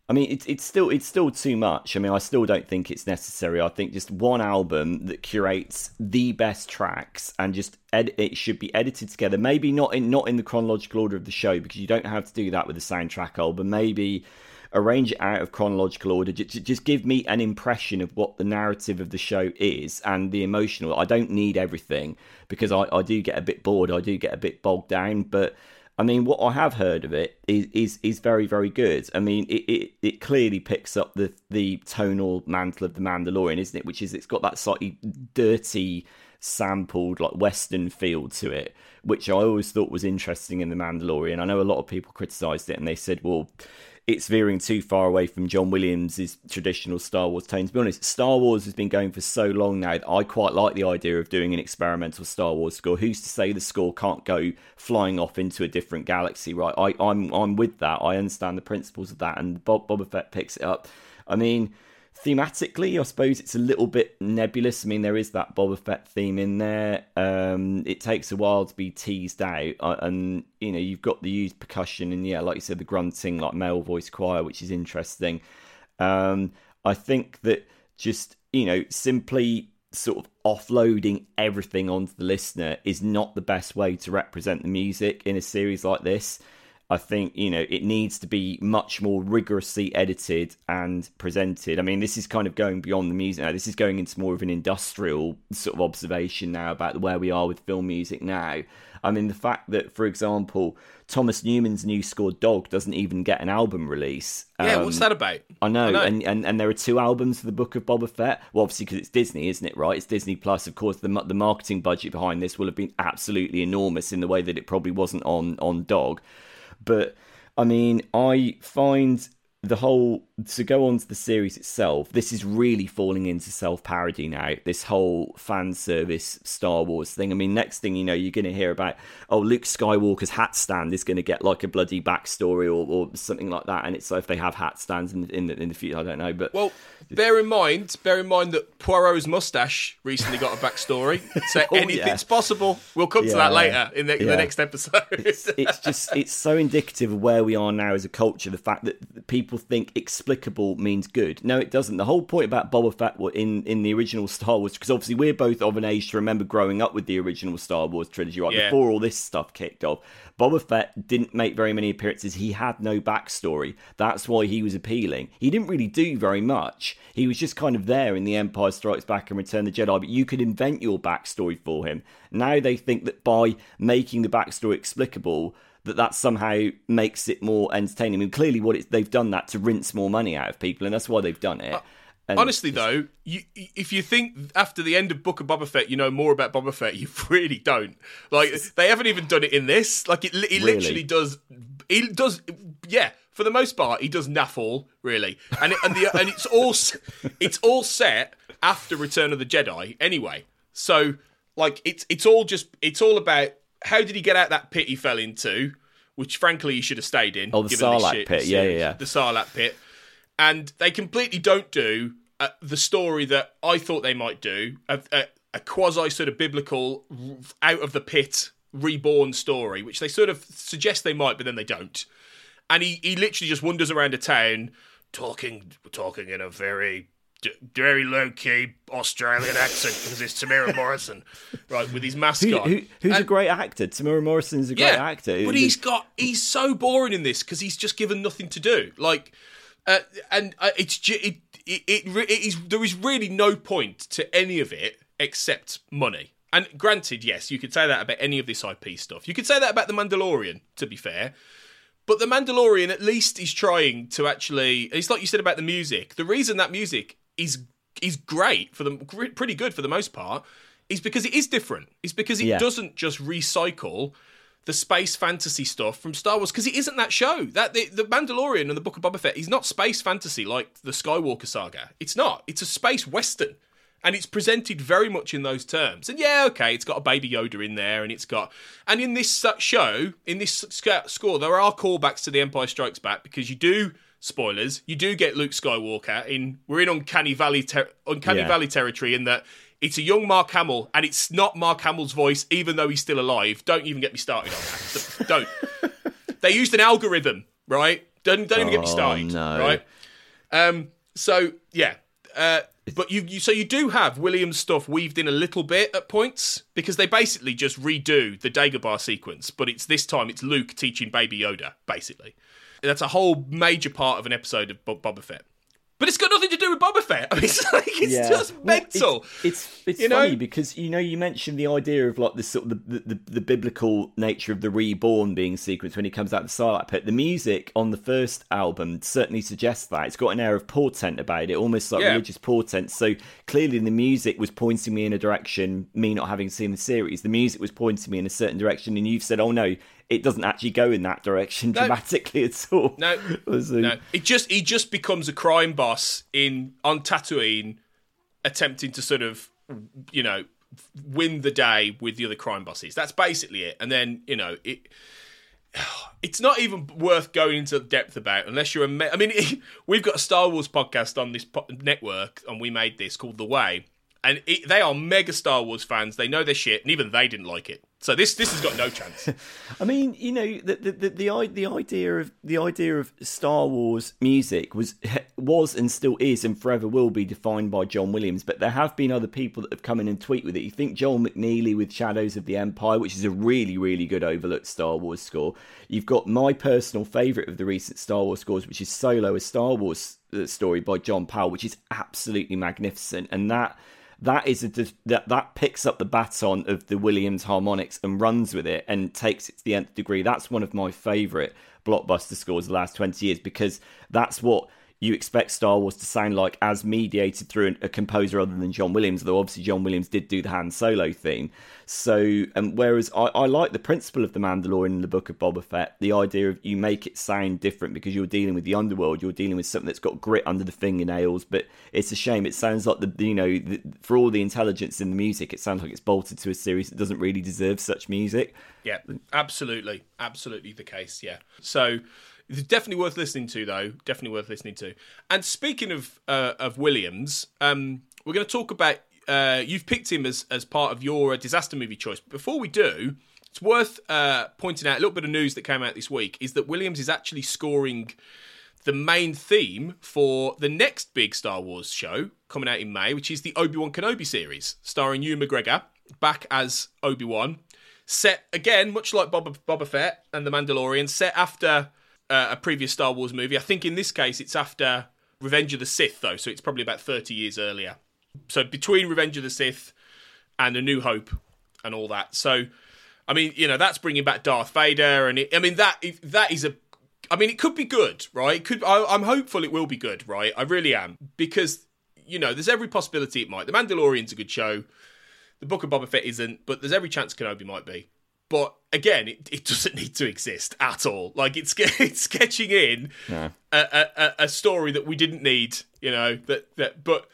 C: I mean, it's it's still it's still too much. I mean, I still don't think it's necessary. I think just one album that curates the best tracks and just ed- it should be edited together. Maybe not in not in the chronological order of the show because you don't have to do that with a soundtrack album. Maybe arrange it out of chronological order. Just, just give me an impression of what the narrative of the show is and the emotional. I don't need everything because I, I do get a bit bored. I do get a bit bogged down. But I mean, what I have heard of it is is, is very very good. I mean, it, it, it clearly picks up the the tonal mantle of the Mandalorian, isn't it? Which is it's got that slightly dirty sampled like western feel to it which i always thought was interesting in the mandalorian i know a lot of people criticized it and they said well it's veering too far away from John Williams' traditional Star Wars tone. To be honest, Star Wars has been going for so long now that I quite like the idea of doing an experimental Star Wars score. Who's to say the score can't go flying off into a different galaxy, right? I, I'm I'm with that. I understand the principles of that, and Bob Boba Fett picks it up. I mean thematically, I suppose it's a little bit nebulous. I mean, there is that Boba Fett theme in there. Um, it takes a while to be teased out, uh, and you know you've got the used percussion and yeah, like you said, the grunting like male voice choir, which is interesting. Um, I think that just you know simply sort of offloading everything onto the listener is not the best way to represent the music in a series like this. I think you know it needs to be much more rigorously edited and presented. I mean, this is kind of going beyond the music now. This is going into more of an industrial sort of observation now about where we are with film music now. I mean, the fact that, for example, Thomas Newman's new score Dog doesn't even get an album release.
B: Yeah, um, what's that about?
C: I know, I know, And, and and there are two albums for the Book of Boba Fett. Well, obviously because it's Disney, isn't it? Right? It's Disney Plus. Of course, the the marketing budget behind this will have been absolutely enormous in the way that it probably wasn't on on Dog. But I mean, I find the whole to go on to the series itself, this is really falling into self parody now. This whole fan service Star Wars thing. I mean, next thing you know, you're going to hear about oh, Luke Skywalker's hat stand is going to get like a bloody backstory or, or something like that. And it's like if they have hat stands in, in the in the future, I don't know. But
B: well, bear in mind, bear in mind that Poirot's mustache recently got a backstory, so oh, anything's yeah. possible. We'll come yeah. to that later in the, in the next episode.
C: it's, it's just it's so indicative of where we are now as a culture. The fact that people think explicable means good. No, it doesn't. The whole point about Boba Fett in in the original Star Wars, because obviously we're both of an age to remember growing up with the original Star Wars trilogy, right yeah. before all this stuff kicked off. Boba Fett didn't make very many appearances. He had no backstory. That's why he was appealing. He didn't really do very much. He was just kind of there in The Empire Strikes Back and Return of the Jedi, but you could invent your backstory for him. Now they think that by making the backstory explicable, that that somehow makes it more entertaining. I mean, clearly, what it's, they've done that to rinse more money out of people, and that's why they've done it. Uh,
B: Honestly, though, you, if you think after the end of Book of Boba Fett, you know more about Boba Fett, you really don't. Like they haven't even done it in this. Like it, it really? literally does. It does. Yeah, for the most part, he does naff all really, and it, and the and it's all it's all set after Return of the Jedi anyway. So like it's it's all just it's all about how did he get out that pit he fell into, which frankly he should have stayed in.
C: Oh, the Sarlacc pit, yeah, yeah, yeah,
B: the Sarlacc pit, and they completely don't do uh, the story that I thought they might do a, a, a quasi sort of biblical out of the pit reborn story, which they sort of suggest they might, but then they don't. And he, he literally just wanders around a town talking talking in a very very low key Australian accent because it's Temuera Morrison, right, with his mask who,
C: on. Who, who's and, a great actor? Temuera Morrison's a great yeah, actor.
B: But he's got he's so boring in this because he's just given nothing to do. Like, uh, and uh, it's it, it, it, it is there is really no point to any of it except money. And granted, yes, you could say that about any of this IP stuff. You could say that about the Mandalorian. To be fair. But the Mandalorian, at least, is trying to actually. It's like you said about the music. The reason that music is is great for the pretty good for the most part, is because it is different. It's because it yeah. doesn't just recycle the space fantasy stuff from Star Wars because it isn't that show. That the, the Mandalorian and the Book of Boba Fett is not space fantasy like the Skywalker saga. It's not. It's a space western. And it's presented very much in those terms. And yeah, okay, it's got a baby Yoda in there, and it's got. And in this show, in this score, there are callbacks to The Empire Strikes Back because you do spoilers, you do get Luke Skywalker in. We're in Uncanny Valley, ter- Uncanny yeah. Valley territory in that it's a young Mark Hamill, and it's not Mark Hamill's voice, even though he's still alive. Don't even get me started on that. don't. They used an algorithm, right? Don't don't even get me oh, started, no. right? Um. So yeah. Uh, but you, you, so you do have Williams stuff weaved in a little bit at points because they basically just redo the Dagobah sequence, but it's this time it's Luke teaching Baby Yoda, basically. That's a whole major part of an episode of Boba Fett. But it's got nothing to do with Boba Fett. I mean, it's like it's yeah. just mental.
C: Well, it's it's, it's you funny know? because you know you mentioned the idea of like the sort of the, the, the, biblical nature of the reborn being sequence when he comes out of the Sarlacc pit. The music on the first album certainly suggests that it's got an air of portent about it, almost like yeah. religious portent. So clearly, the music was pointing me in a direction. Me not having seen the series, the music was pointing me in a certain direction, and you've said, "Oh no, it doesn't actually go in that direction no. dramatically at all.
B: No, no. It just he just becomes a crime boss in on Tatooine, attempting to sort of you know win the day with the other crime bosses. That's basically it. And then you know it. It's not even worth going into depth about unless you're a. Me- I mean, we've got a Star Wars podcast on this po- network, and we made this called The Way, and it, they are mega Star Wars fans. They know their shit, and even they didn't like it. So this this has got no chance.
C: I mean, you know, the the, the the the idea of the idea of Star Wars music was was and still is and forever will be defined by John Williams. But there have been other people that have come in and tweet with it. You think Joel McNeely with Shadows of the Empire, which is a really really good overlooked Star Wars score. You've got my personal favourite of the recent Star Wars scores, which is Solo, a Star Wars uh, story by John Powell, which is absolutely magnificent, and that that is a that that picks up the baton of the Williams harmonics and runs with it and takes it to the nth degree. That's one of my favourite blockbuster scores the last twenty years because that's what you expect Star Wars to sound like as mediated through a composer other than John Williams, though obviously John Williams did do the Han Solo theme. So, um, whereas I, I like the principle of the Mandalorian in the Book of Boba Fett, the idea of you make it sound different because you're dealing with the underworld, you're dealing with something that's got grit under the fingernails. But it's a shame. It sounds like the you know the, for all the intelligence in the music, it sounds like it's bolted to a series that doesn't really deserve such music.
B: Yeah, absolutely, absolutely the case. Yeah. So it's definitely worth listening to, though. Definitely worth listening to. And speaking of uh, of Williams, um, we're going to talk about. Uh, you've picked him as as part of your uh, disaster movie choice. But before we do, it's worth uh, pointing out a little bit of news that came out this week is that Williams is actually scoring the main theme for the next big Star Wars show coming out in May, which is the Obi Wan Kenobi series, starring Ewan McGregor back as Obi Wan. Set again, much like Boba, Boba Fett and The Mandalorian, set after uh, a previous Star Wars movie. I think in this case it's after Revenge of the Sith, though, so it's probably about 30 years earlier. So between Revenge of the Sith and A New Hope and all that. So, I mean, you know, that's bringing back Darth Vader, and it, I mean that that is a. I mean, it could be good, right? It could. I, I'm hopeful it will be good, right? I really am because you know there's every possibility it might. The Mandalorian's a good show. The Book of Boba Fett isn't, but there's every chance Kenobi might be. But again, it, it doesn't need to exist at all. Like it's it's sketching in a, a, a story that we didn't need. You know that that. But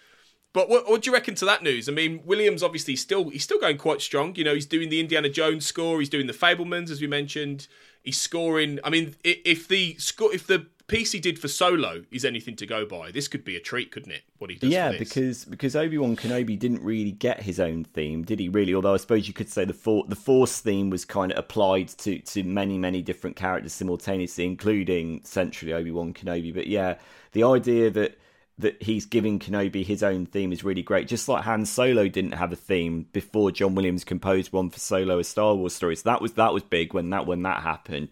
B: but what, what do you reckon to that news? I mean, Williams obviously still he's still going quite strong. You know, he's doing the Indiana Jones score. He's doing the Fabelmans, as we mentioned. He's scoring. I mean, if the score if the piece he did for Solo is anything to go by, this could be a treat, couldn't it? What he does.
C: Yeah, because because Obi Wan Kenobi didn't really get his own theme, did he? Really? Although I suppose you could say the for, the Force theme was kind of applied to to many many different characters simultaneously, including centrally Obi Wan Kenobi. But yeah, the idea that that he's giving Kenobi his own theme is really great. Just like Han Solo didn't have a theme before John Williams composed one for Solo, a Star Wars story. So that was that was big when that when that happened.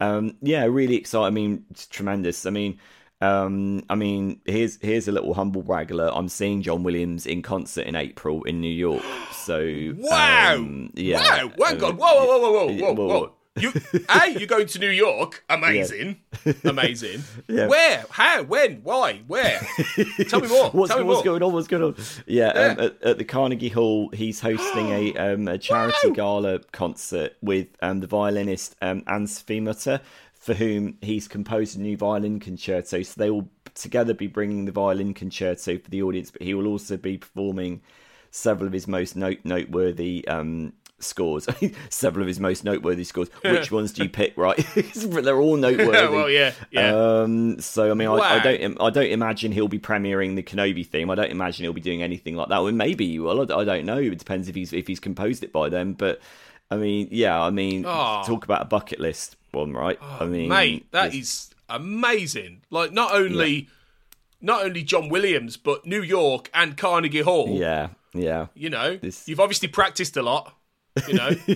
C: Um, yeah, really excited. I mean, it's tremendous. I mean, um, I mean, here's here's a little humble brag. I'm seeing John Williams in concert in April in New York. So
B: wow,
C: um, yeah,
B: wow, wow,
C: um,
B: God, whoa, whoa, whoa, whoa, whoa, whoa,
C: whoa.
B: You, hey, you're going to New York? Amazing, amazing.
C: Yeah.
B: Where? How? When? Why? Where? Tell me more.
C: what's,
B: Tell me
C: what's
B: more.
C: going on? What's going on? Yeah, Um, at, at the Carnegie Hall, he's hosting a um, a charity
B: Wow.
C: gala concert with um, the violinist um, Anne Sophie Mutter, for whom he's composed a new violin concerto. So they will together be bringing the violin concerto for the audience, but he will also be performing several of his most note noteworthy um, scores. several of his most noteworthy scores. Which ones do you pick? Right, they're all noteworthy.
B: well, yeah, yeah.
C: Um, so I mean, I, I don't, I don't imagine he'll be premiering the Kenobi theme. I don't imagine he'll be doing anything like that. Well, maybe he will. I, I don't know. It depends if he's if he's composed it by then. But I mean, yeah. I mean,
B: Oh.
C: talk about a bucket list one, right? I mean,
B: mate, that
C: it's-
B: is amazing. Like not only not only John Williams, but New York and Carnegie Hall.
C: yeah, yeah.
B: You know,
C: This-
B: you've obviously practiced a lot. You know,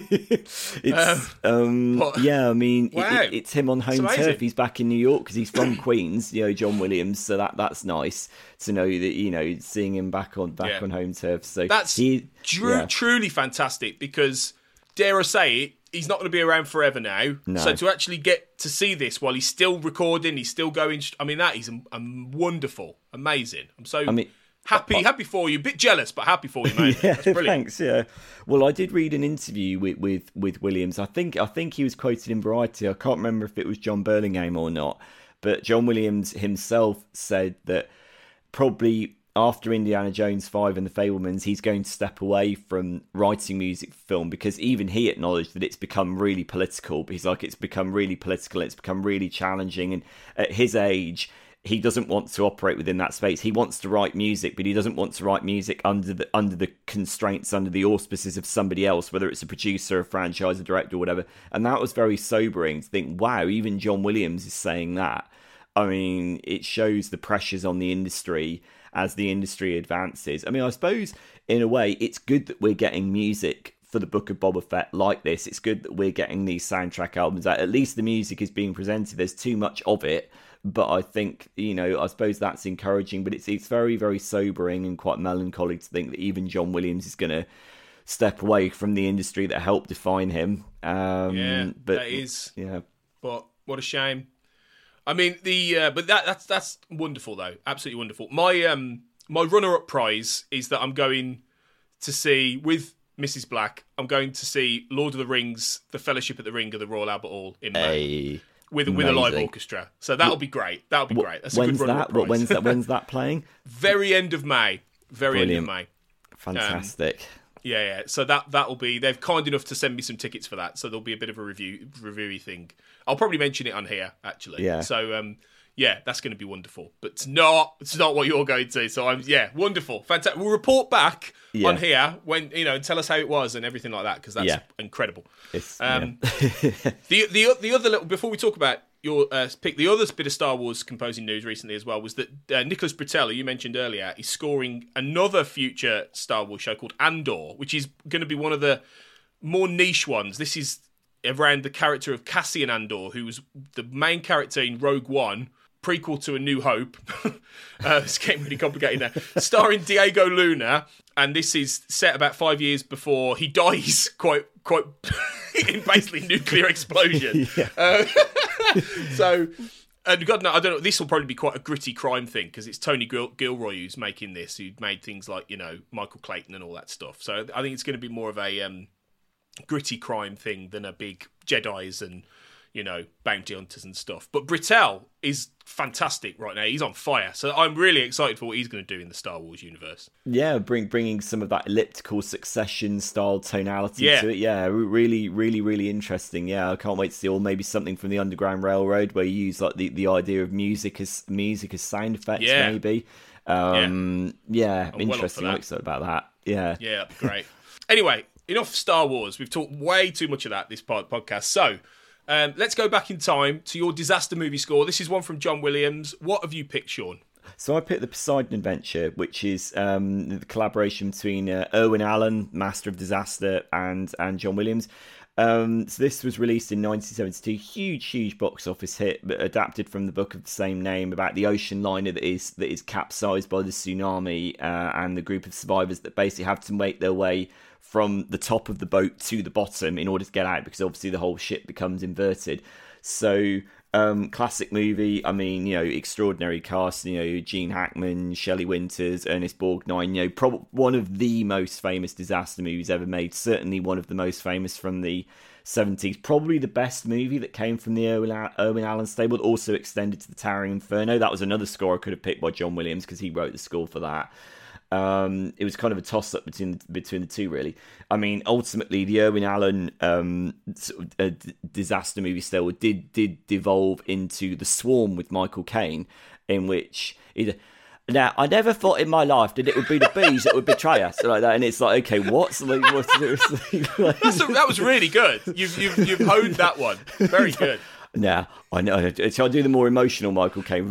C: It's um,
B: what-
C: yeah. I mean,
B: Wow.
C: it, it's him on home turf. He's back in New York because he's from Queens. You know, John Williams. So that that's nice to know that you know seeing him back on back
B: Yeah.
C: on home turf. So
B: that's
C: he,
B: tru-
C: yeah.
B: truly fantastic because dare I say it, he's not going to be around forever now.
C: No.
B: So to actually get to see this while he's still recording, he's still going. I mean, that is um, um, wonderful, amazing. I'm so
C: I mean,
B: happy, happy for you. A bit jealous, but happy for you, mate.
C: Yeah,
B: That's brilliant.
C: thanks. Yeah. Well, I did read an interview with, with with Williams. I think I think he was quoted in Variety. I can't remember if it was Jon Burlingame or not, but John Williams himself said that probably after Indiana Jones 5 and the Fabelmans, he's going to step away from writing music for film because even he acknowledged that it's become really political. He's like, it's become really political, it's become really challenging. And at his age, he doesn't want to operate within that space. He wants to write music, but he doesn't want to write music under the under the constraints, under the auspices of somebody else, whether it's a producer, a franchise, a director, or whatever. And that was very sobering to think, wow, even John Williams is saying that. I mean, it shows the pressures on the industry as the industry advances. I mean, I suppose in a way, it's good that we're getting music for the Book of Boba Fett like this. It's good that we're getting these soundtrack albums. That at least the music is being presented. There's too much of it, but I think you know, I suppose that's encouraging. But it's it's very very sobering and quite melancholy to think that even John Williams is going to step away from the industry that helped define him. Um,
B: yeah,
C: but
B: that is.
C: Yeah,
B: but what a shame. I mean the uh, but that that's that's wonderful though, absolutely wonderful. My um my runner up prize is that I'm going to see with Mrs. Black. I'm going to see Lord of the Rings: The Fellowship at the Ring of the Royal Albert Hall in May
C: hey,
B: with with a live orchestra. So that'll be great. That'll be great. That's a
C: when's
B: good runner up
C: that? What, when's that? When's that playing?
B: Very end of May. Very
C: Brilliant.
B: end of May.
C: Fantastic.
B: Yeah, yeah. So that that'll be. They've kind enough to send me some tickets for that. So there'll be a bit of a review reviewy thing. I'll probably mention it on here actually.
C: Yeah.
B: So um, yeah, that's going to be wonderful. But it's not. It's not what you're going to. So I'm yeah, wonderful, fantastic. We'll report back
C: Yeah.
B: on here when you know and tell us how it was and everything like that because that's
C: Yeah.
B: incredible. Um. The the the other little before we talk about your uh, pick, the other bit of Star Wars composing news recently as well was that uh, Nicholas Britell, who you mentioned earlier, is scoring another future Star Wars show called Andor, which is going to be one of the more niche ones. This is around the character of Cassian Andor, who was the main character in Rogue One. Prequel to A New Hope. uh, it's getting really complicated now. Starring Diego Luna, and this is set about five years before he dies. Quite, quite in basically nuclear explosion. Uh, so, and God, no, I don't know. This will probably be quite a gritty crime thing because it's Tony Gil- Gilroy who's making this, who made things like you know Michael Clayton and all that stuff. So I think it's going to be more of a um, gritty crime thing than a big Jedi's and you know bounty hunters and stuff. But Britell is fantastic right now. He's on fire. So I'm really excited for what he's going to do in the Star Wars universe.
C: Yeah, bring bringing some of that elliptical succession style tonality
B: Yeah.
C: to it. Yeah, really, really, really interesting. Yeah, I can't wait to see. Or maybe something from the Underground Railroad where you use like the, the idea of music as music as sound effects.
B: Yeah.
C: Maybe. Um, yeah,
B: well up for
C: interesting. I'm excited about that. Yeah.
B: Yeah, great. anyway, enough Star Wars. We've talked way too much of that this pod- podcast. So um, let's go back in time to your disaster movie score. This is one from John Williams. What have you picked, Sean?
C: So I picked the Poseidon Adventure, which is um, the collaboration between uh, Allen, Master of Disaster, and and John Williams. Um, so this was released in 1972, huge, huge box office hit, but adapted from the book of the same name about the ocean liner that is that is capsized by the tsunami uh, and the group of survivors that basically have to make their way from the top of the boat to the bottom in order to get out because obviously the whole ship becomes inverted. So um, classic movie. I mean, you know, extraordinary cast. You know, Gene Hackman, Shelley Winters, Ernest Borgnine. You know, prob- one of the most famous disaster movies ever made. Certainly one of the most famous from the 70s. Probably the best movie that came from the Al- Allen stable. Also extended to the Towering Inferno. That was another score I could have picked by John Williams because he wrote the score for that. Um, it was kind of a toss up between between the two, really. I mean, ultimately, the Irwin Allen um, sort of, uh, d- disaster movie still did did devolve into the Swarm with Michael Caine, in which it. Now, I never thought in my life that it would be the bees that would betray us like that, and it's like, okay, what's like, what's seriously? Like,
B: That's a, that was really good. You've, you've, you've honed that one. Very good.
C: Nah, I know. Shall I do the more emotional Michael Caine?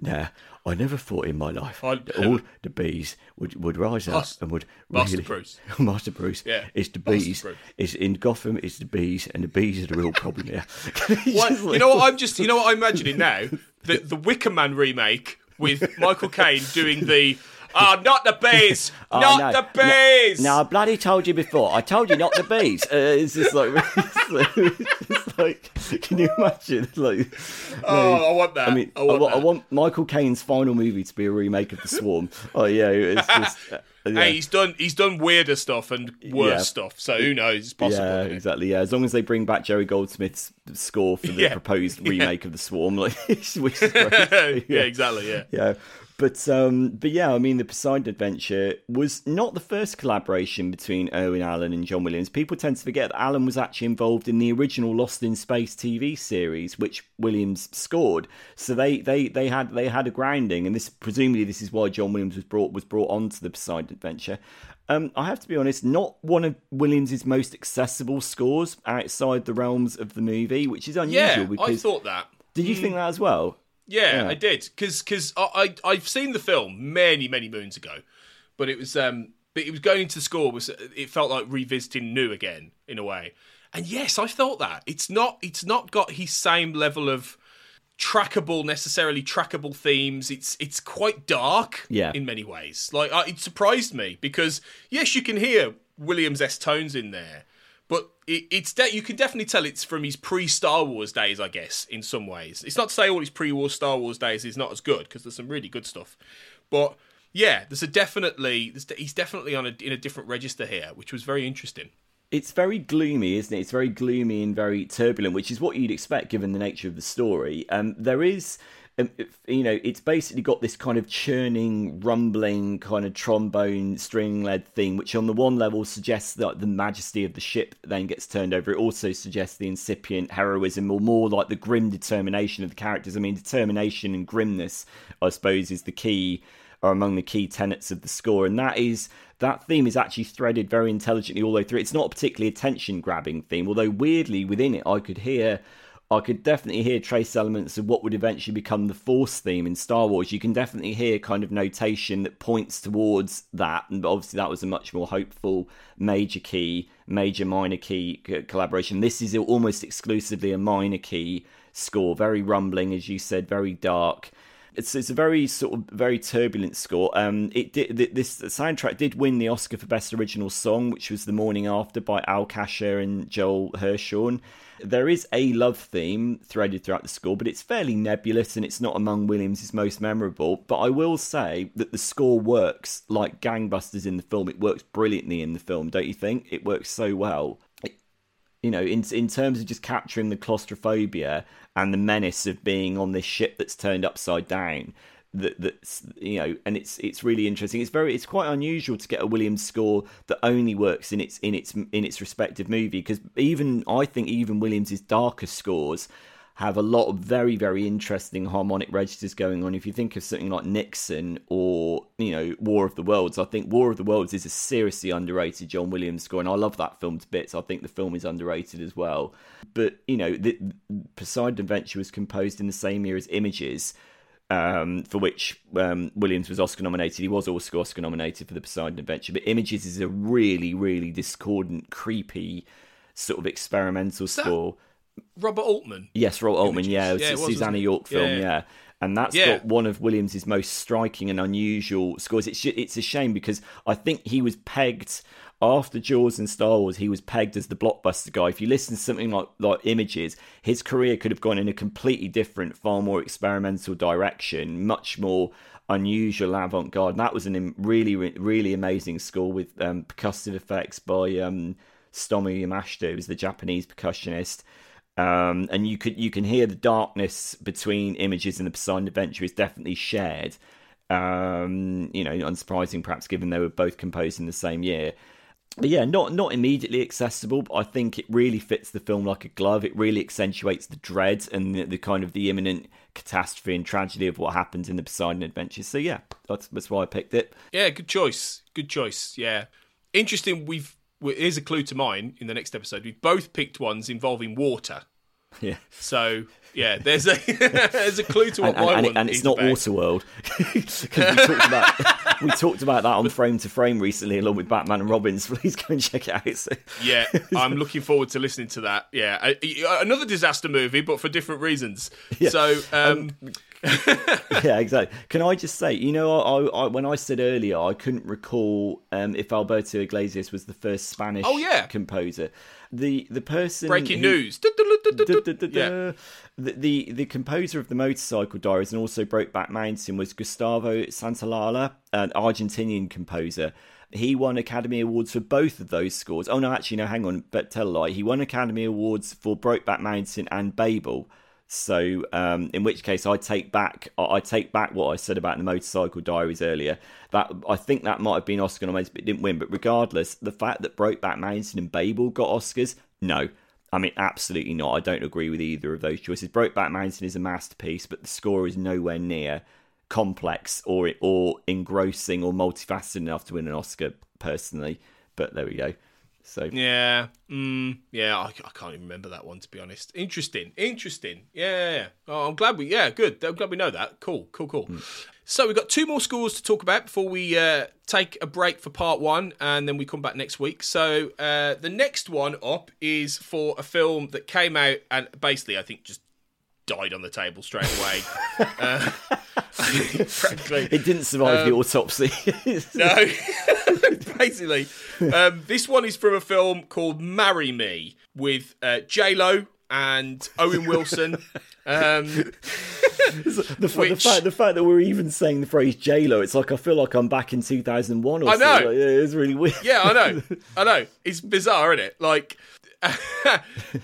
C: Nah, I never thought in my life
B: I-
C: that all the bees would, would rise up
B: Master-
C: and would
B: Master
C: really.
B: Bruce.
C: Master Bruce.
B: Yeah,
C: It's the bees. It's in Gotham. It's the bees, and the bees are the real problem here.
B: What, you know what I'm just you know what I'm imagining now? The the Wicker Man remake with Michael Caine doing the Ah, not the bees! not
C: Oh, no.
B: the bees!
C: Now I bloody told you before. I told you not the bees. Uh, it's just like, it's like, it's like, can you imagine? Like,
B: oh, I want that.
C: I mean,
B: I want,
C: wa- I
B: that.
C: want Michael Caine's final movie to be a remake of The Swarm. oh yeah, it's just. uh, yeah.
B: Hey, he's done he's done weirder stuff and worse
C: Yeah.
B: stuff. So who knows? It's possible.
C: Yeah, exactly. Yeah, as long as they bring back Jerry Goldsmith's score for the
B: Yeah.
C: proposed remake of the Swarm, like which is great.
B: yeah, exactly. Yeah.
C: yeah. But um, but yeah, I mean, the Poseidon Adventure was not the first collaboration between Irwin Allen and John Williams. People tend to forget that Allen was actually involved in the original Lost in Space TV series, which Williams scored. So they, they, they had they had a grounding, and this presumably this is why John Williams was brought was brought onto the Poseidon Adventure. Um, I have to be honest, not one of Williams's most accessible scores outside the realms of the movie, which is unusual.
B: Yeah,
C: because,
B: I thought that.
C: Did you think that as well?
B: Yeah,
C: Yeah.
B: I did because because I, I I've seen the film many many moons ago, but it was um but it was going into the score was it felt like revisiting new again in a way, and yes, I thought that it's not it's not got his same level of trackable necessarily trackable themes. It's it's quite dark
C: Yeah.
B: in many ways. Like I, it surprised me because yes, you can hear Williams S tones in there. But it, it's de- you can definitely tell it's from his pre Star Wars days, I guess, in some ways. It's not to say all his pre War Star Wars days is not as good because there's some really good stuff. But yeah, there's a definitely there's he's definitely on a in a different register here, which was very interesting.
C: It's very gloomy, isn't it? It's very gloomy and very turbulent, which is what you'd expect given the nature of the story. Um, there is, you know, it's basically got this kind of churning, rumbling, kind of trombone string led thing, which on the one level suggests that the majesty of the ship then gets turned over. It also suggests the incipient heroism, or more like the grim determination of the characters. I mean, determination and grimness, I suppose, is the key are among the key tenets of the score, and that is that theme is actually threaded very intelligently all the way through. It's not a particularly attention grabbing theme, although weirdly within it, I could hear. I could definitely hear trace elements of what would eventually become the Force theme in Star Wars. You can definitely hear kind of notation that points towards that, and obviously that was a much more hopeful major key, major minor key collaboration. This is almost exclusively a minor key score, very rumbling, as you said, very dark. It's it's a very sort of very turbulent score. Um, it did this soundtrack did win the Oscar for Best Original Song, which was The Morning After by Al Kasha and Joel Hirschhorn. There is a love theme threaded throughout the score, but it's fairly nebulous and it's not among Williams' most memorable. But I will say that the score works like gangbusters in the film. It works brilliantly in the film, don't you think? It works so well you know, in in terms of just capturing the claustrophobia and the menace of being on this ship that's turned upside down. That that's you know, and it's it's really interesting. It's very it's quite unusual to get a Williams score that only works in its in its in its respective movie because even I think even Williams's darker scores have a lot of very very interesting harmonic registers going on if you think of something like nixon or you know war of the worlds i think war of the worlds is a seriously underrated john williams score and i love that film to bits i think the film is underrated as well but you know the poseidon adventure was composed in the same year as images um, for which um, Williams was Oscar nominated. He was also Oscar nominated for the Poseidon Adventure. But Images is a really, really discordant, creepy, sort of experimental score.
B: Robert Altman.
C: Yes, Robert Altman. Yeah, it was
B: Yeah,
C: a
B: it was, Susannah?
C: York film.
B: Yeah,
C: Yeah, and that's
B: Yeah.
C: got one of Williams's most striking and unusual scores. It's it's a shame because I think he was pegged after Jaws and Star Wars. He was pegged as the blockbuster guy. If you listen to something like like Images, his career could have gone in a completely different, far more experimental direction, much more unusual avant-garde. And that was an im- really, really amazing score with um, percussive effects by um, Stomu Yamashita, who was the Japanese percussionist um, and you could you can hear the darkness between images and the Poseidon Adventure is definitely shared. Um, you know, unsurprising perhaps given they were both composed in the same year. But yeah, not not immediately accessible, but I think it really fits the film like a glove. It really accentuates the dread and the, the kind of the imminent catastrophe and tragedy of what happens in the Poseidon Adventure. So yeah, that's that's why I picked it.
B: Yeah, good choice. Good choice. Yeah, interesting. We've here's a clue to mine in the next episode. We've both picked ones involving water.
C: Yeah,
B: So yeah, there's a there's a clue to what
C: and,
B: my
C: and,
B: one
C: and it's not
B: about.
C: Waterworld because we talked about we talked about that on Frame to Frame recently, along with Batman and Robins. Please go and check it out. So,
B: Yeah, I'm looking forward to listening to that. Yeah, another disaster movie, but for different reasons. So um,
C: yeah, exactly. Can I just say, you know, I, I, when I said earlier, I couldn't recall um, if Alberto Iglesias was the first Spanish
B: Oh, yeah.
C: composer. The the person
B: breaking
C: who-
B: news. Yeah.
C: The, the the composer of the Motorcycle Diaries and also Brokeback Mountain was Gustavo Santaolalla, an Argentinian composer. He won Academy Awards for both of those scores. Oh no, actually no, hang on, but tell a lie. He won Academy Awards for Brokeback Mountain and Babel. So, um, in which case, I take back I take back what I said about the Motorcycle Diaries earlier. That I think that might have been Oscar nominated, but didn't win. But regardless, the fact that Brokeback Mountain and Babel got Oscars, no, I mean, absolutely not. I don't agree with either of those choices. Brokeback Mountain is a masterpiece, but the score is nowhere near complex or or engrossing or multifaceted enough to win an Oscar. Personally, but there we go. So
B: yeah, mm, yeah, I, I, can't even remember that one to be honest. Interesting, interesting. Yeah. Oh, I'm glad we. Yeah, good. I'm glad we know that. Cool, cool, cool. Mm. So we've got two more scores to talk about before we uh, take a break for part one, and then we come back next week. So uh, the next one up is for a film that came out and basically, I think, just died on the table straight away. uh,
C: frankly, it didn't survive um, the autopsy.
B: no, basically, um, this one is from a film called "Marry Me" with uh, J Lo and Owen Wilson. Um,
C: the, which, the, fact, the fact that we're even saying the phrase J Lo, it's like I feel like I'm back in 2001 or I know. Like, it's really weird.
B: Yeah, I know. I know. It's bizarre, isn't it? Like,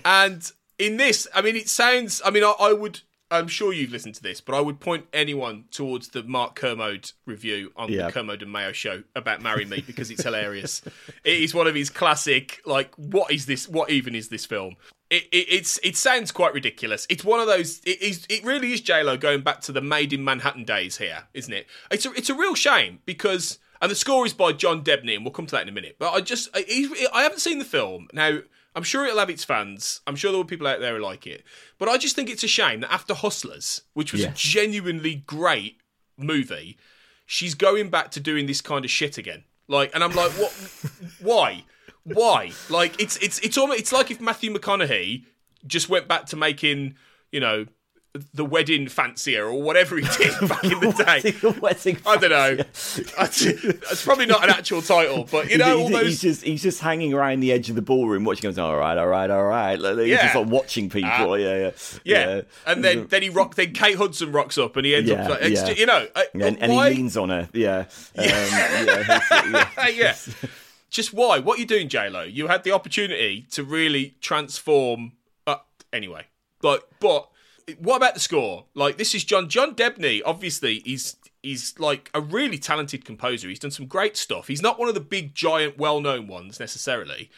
B: and in this, I mean, it sounds. I mean, I, I, would. I'm sure you've listened to this, but I would point anyone towards the Mark Kermode review on the Kermode and Mayo show about "Marry Me" because it's hilarious. it is one of his classic. Like, what is this? What even is this film? It, it, it's it sounds quite ridiculous. It's one of those. It is. It really is J Lo going back to the Maid in Manhattan days here, isn't it? It's a it's a real shame because and the score is by John Debney, and we'll come to that in a minute. But I just I, I haven't seen the film now. I'm sure it'll have its fans. I'm sure there were people out there who like it. But I just think it's a shame that after Hustlers, which was yeah. a genuinely great movie, she's going back to doing this kind of shit again. Like, and I'm like, what? why? Why? Like, it's it's it's almost it's like if Matthew McConaughey just went back to making, you know, the wedding fancier or whatever he did back in the day.
C: wedding, wedding
B: I don't know. It's probably not an actual title, but you know,
C: he's,
B: those...
C: he's, just he's just hanging around the edge of the ballroom watching. Goes, all right, all right, all right. Like, he's yeah. just like watching people. Uh, yeah,
B: yeah, yeah, yeah. And then then he rock. Then Kate Hudson rocks up, and he ends yeah, up like, yeah. you know, uh,
C: and, and he leans on her. Yeah, um,
B: yeah, yeah. Just why? What are you doing, J Lo? You had the opportunity to really transform. Uh, anyway, but but what about the score? Like this is John John Debney. Obviously, he's he's like a really talented composer. He's done some great stuff. He's not one of the big giant well-known ones necessarily,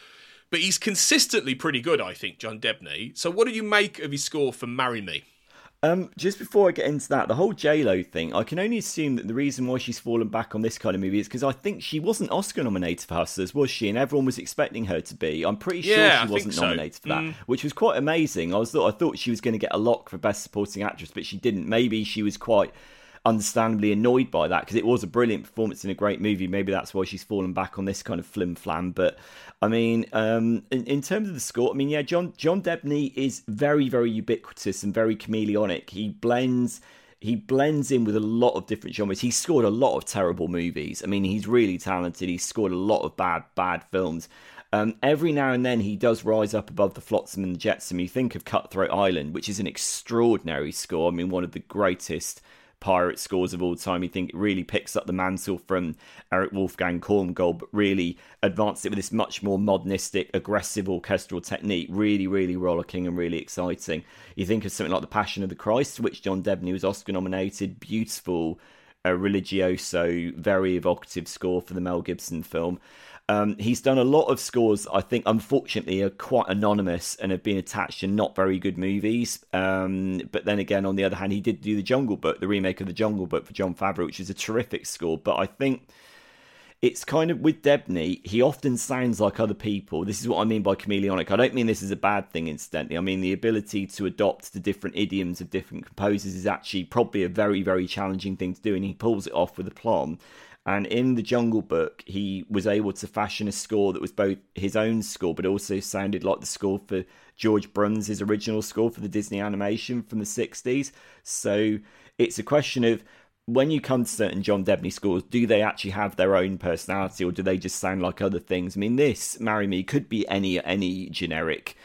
B: but he's consistently pretty good, I think, John Debney. So what do you make of his score for Marry Me?
C: Um, just before I get into that, the whole J Lo thing, I can only assume that the reason why she's fallen back on this kind of movie is because I think she wasn't Oscar nominated for Hustlers, was she? And everyone was expecting her to be. I'm pretty sure
B: yeah,
C: she wasn't
B: so.
C: nominated for that,
B: mm.
C: which was quite amazing. I was thought I thought she was going to get a lock for Best Supporting Actress, but she didn't. Maybe she was quite understandably annoyed by that because it was a brilliant performance in a great movie. Maybe that's why she's fallen back on this kind of flim flam. But I mean, um, in, in, terms of the score, I mean, yeah, John John Debney is very very ubiquitous and very chameleonic. He blends. He blends in with a lot of different genres. He's scored a lot of terrible movies. I mean, he's really talented. He's scored a lot of bad, bad films. Um, every now and then he does rise up above the flotsam and the jetsam. You think of Cutthroat Island, which is an extraordinary score. I mean, one of the greatest pirate scores of all time. You think it really picks up the mantle from Erich Wolfgang Korngold, but really advanced it with this much more modernistic, aggressive orchestral technique. Really, really rollicking and really exciting. You think of something like The Passion of the Christ, which John Debney was Oscar nominated. Beautiful, a religioso, very evocative score for the Mel Gibson film. Um, he's done a lot of scores, I think, unfortunately, are quite anonymous and have been attached to not very good movies. Um, but then again, on the other hand, he did do The Jungle Book, the remake of The Jungle Book for Jon Favreau, which is a terrific score. But I think it's kind of with Debney, he often sounds like other people. This is what I mean by chameleonic. I don't mean this is a bad thing, incidentally. I mean the ability to adopt the different idioms of different composers is actually probably a very, very challenging thing to do, and he pulls it off with aplomb. And in the Jungle Book, he was able to fashion a score that was both his own score, but also sounded like the score for George Bruns' original score for the Disney animation from the 60s. So it's a question of when you come to certain John Debney scores, do they actually have their own personality or do they just sound like other things? I mean, this Marry Me could be any any generic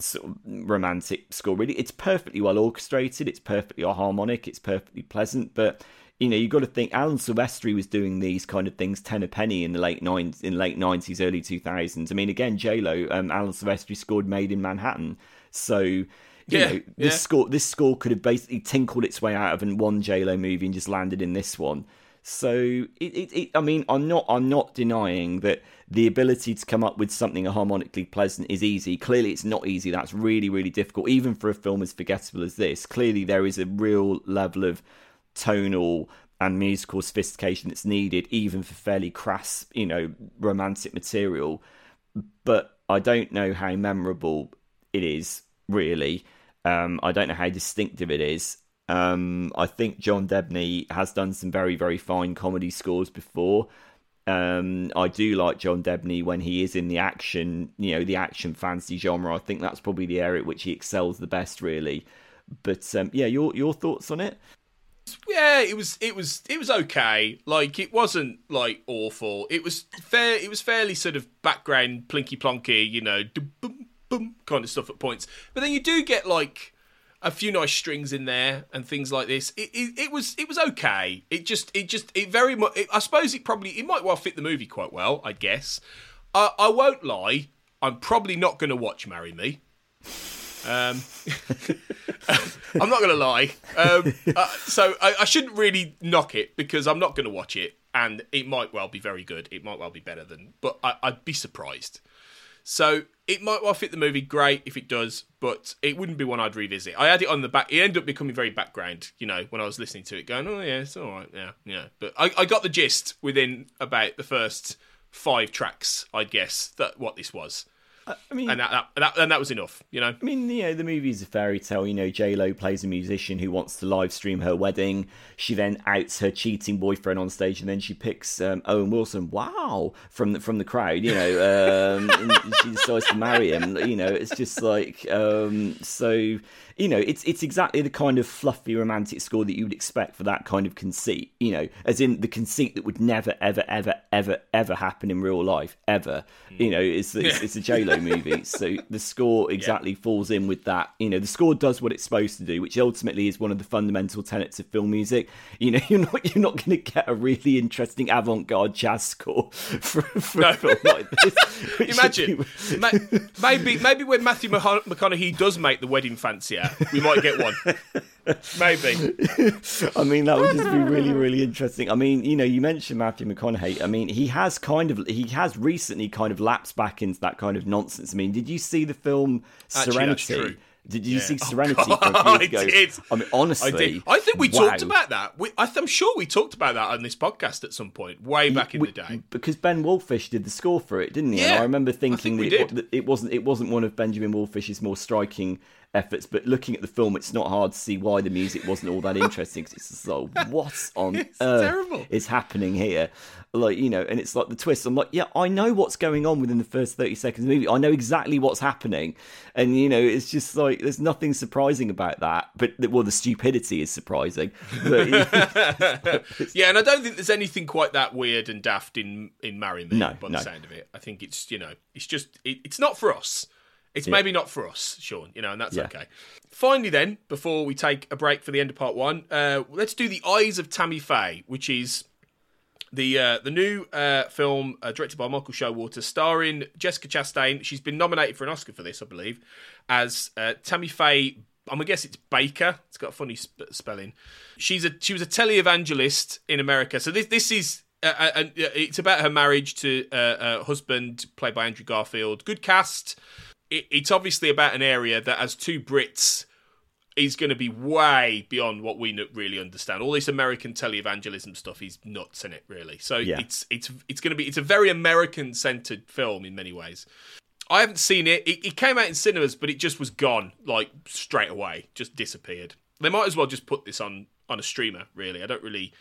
C: sort of romantic score. Really, it's perfectly well orchestrated. It's perfectly harmonic. It's perfectly pleasant, but you know, you've got to think Alan Silvestri was doing these kind of things ten a penny in the late nines, in late nineties, early two thousands. I mean, again, J Lo, um, Alan Silvestri scored Maid in Manhattan, so you yeah, know, this yeah. score this score could have basically tinkled its way out of one J Lo movie and just landed in this one. So it, it, it, I mean, I'm not, I'm not denying that the ability to come up with something harmonically pleasant is easy. Clearly, it's not easy. That's really, really difficult, even for a film as forgettable as this. Clearly, there is a real level of tonal and musical sophistication that's needed, even for fairly crass, you know, romantic material. But I don't know how memorable it is, really. Um, I don't know how distinctive it is. Um, I think John Debney has done some very, very fine comedy scores before. Um, I do like John Debney when he is in the action, you know, the action fantasy genre. I think that's probably the area at which he excels the best, really. But um, yeah, your your thoughts on it?
B: Yeah, it was it was it was okay. Like it wasn't like awful. It was fair. It was fairly sort of background plinky plonky, you know, boom boom kind of stuff at points. But then you do get like a few nice strings in there and things like this. It, it, it was it was okay. It just it just it very much. I suppose it probably it might well fit the movie quite well. I guess. I, I won't lie. I'm probably not going to watch Marry Me. Um, I'm not going to lie. Um, uh, so I, I, shouldn't really knock it because I'm not going to watch it, and it might well be very good. It might well be better than, but I, I'd be surprised. So it might well fit the movie. Great if it does, but it wouldn't be one I'd revisit. I had it on the back. It ended up becoming very background. You know, when I was listening to it, going, "Oh yeah, it's all right." Yeah, yeah. But I, I got the gist within about the first five tracks, I guess, that what this was. I mean, and that, that, that, and that was enough, you know.
C: I mean, you know, the movie is a fairy tale. You know, J Lo plays a musician who wants to live stream her wedding. She then outs her cheating boyfriend on stage, and then she picks um, Owen Wilson. Wow, from the from the crowd, you know, um, she decides to marry him. You know, it's just like um, so you know, it's it's exactly the kind of fluffy romantic score that you would expect for that kind of conceit. You know, as in the conceit that would never, ever, ever, ever, ever happen in real life, ever. Hmm. You know, it's it's, it's a J Lo movie, so the score exactly yeah. falls in with that. You know, the score does what it's supposed to do, which ultimately is one of the fundamental tenets of film music. You know, you're not you're not going to get a really interesting avant-garde jazz score for, for no. a film like
B: this. Imagine, maybe maybe when Matthew McConaughey does make the wedding fancier we might get one. Maybe.
C: I mean, that would just be really, really interesting. I mean, you know, you mentioned Matthew McConaughey. I mean, he has kind of, he has recently kind of lapsed back into that kind of nonsense. I mean, did you see the film Serenity? Actually, did you yeah. see oh, Serenity oh, from a few? I did. I mean, honestly, I, did.
B: I think we wow. talked about that. We, I am sure we talked about that on this podcast at some point, way back in we, the day.
C: Because Ben Wallfisch did the score for it, didn't he? Yeah. And I remember thinking I that it, it, wasn't it wasn't one of Benjamin Wallfisch's more striking efforts. But looking at the film, it's not hard to see why the music wasn't all that interesting. Cause it's just like, what on earth terrible. is happening here? Like, you know, and it's like the twist. I'm like, yeah, I know what's going on within the first 30 seconds of the movie. I know exactly what's happening. And, you know, it's just like, there's nothing surprising about that. But, well, the stupidity is surprising. But,
B: yeah, and I don't think there's anything quite that weird and daft in, in Marry Me no, by the no. sound of it. I think it's, you know, it's just, it, it's not for us. It's yeah. maybe not for us, Sean, you know, and that's yeah. okay. Finally, then, before we take a break for the end of part one, uh, let's do The Eyes of Tammy Faye, which is the uh, the new uh, film uh, directed by Michael Showalter, starring Jessica Chastain. She's been nominated for an Oscar for this, I believe, as uh, Tammy Faye. I'm gonna guess it's Baker. It's got a funny sp- spelling. She's a she was a televangelist in America. So this this is uh, uh, it's about her marriage to a husband played by Andrew Garfield. Good cast it, it's obviously about an area that, as two Brits, is going to be way beyond what we really understand. All this American televangelism stuff is nuts in it, really. So yeah. it's it's it's going to be it's a very American centered film in many ways. I haven't seen it. it. It came out in cinemas, but it just was gone like straight away, just disappeared. They might as well just put this on on a streamer. Really, I don't really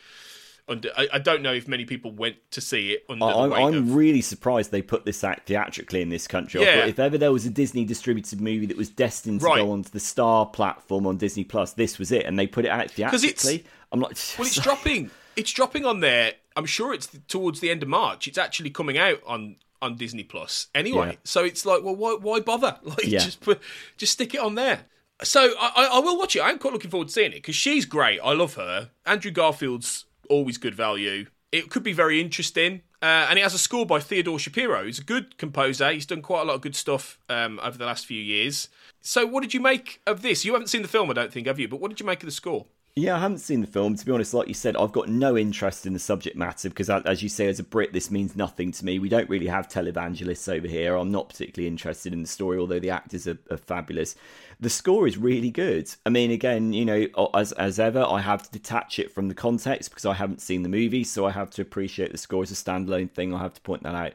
B: under, I, I, don't know if many people went to see it. Under I'm,
C: I'm
B: of...
C: really surprised they put this out theatrically in this country. Yeah. if ever there was a Disney distributed movie that was destined to right. go onto the Star platform on Disney Plus, this was it, and they put it out theatrically. I'm like,
B: well, it's dropping. It's dropping on there. I'm sure it's towards the end of March. It's actually coming out on on Disney Plus anyway. Yeah. So it's like, well, why why bother? Like, yeah. just put just stick it on there. So I, I will watch it. I'm quite looking forward to seeing it because she's great. I love her. Andrew Garfield's always good value. It could be very interesting. Uh, and it has a score by Theodore Shapiro. He's a good composer. He's done quite a lot of good stuff um, over the last few years. So, what did you make of this? You haven't seen the film, I don't think, have you? But what did you make of the score?
C: Yeah, I haven't seen the film. To be honest, like you said, I've got no interest in the subject matter because, as you say, as a Brit, this means nothing to me. We don't really have televangelists over here. I'm not particularly interested in the story, although the actors are, are fabulous. The score is really good. I mean, again, you know, as as ever, I have to detach it from the context because I haven't seen the movie, so I have to appreciate the score as a standalone thing. I have to point that out.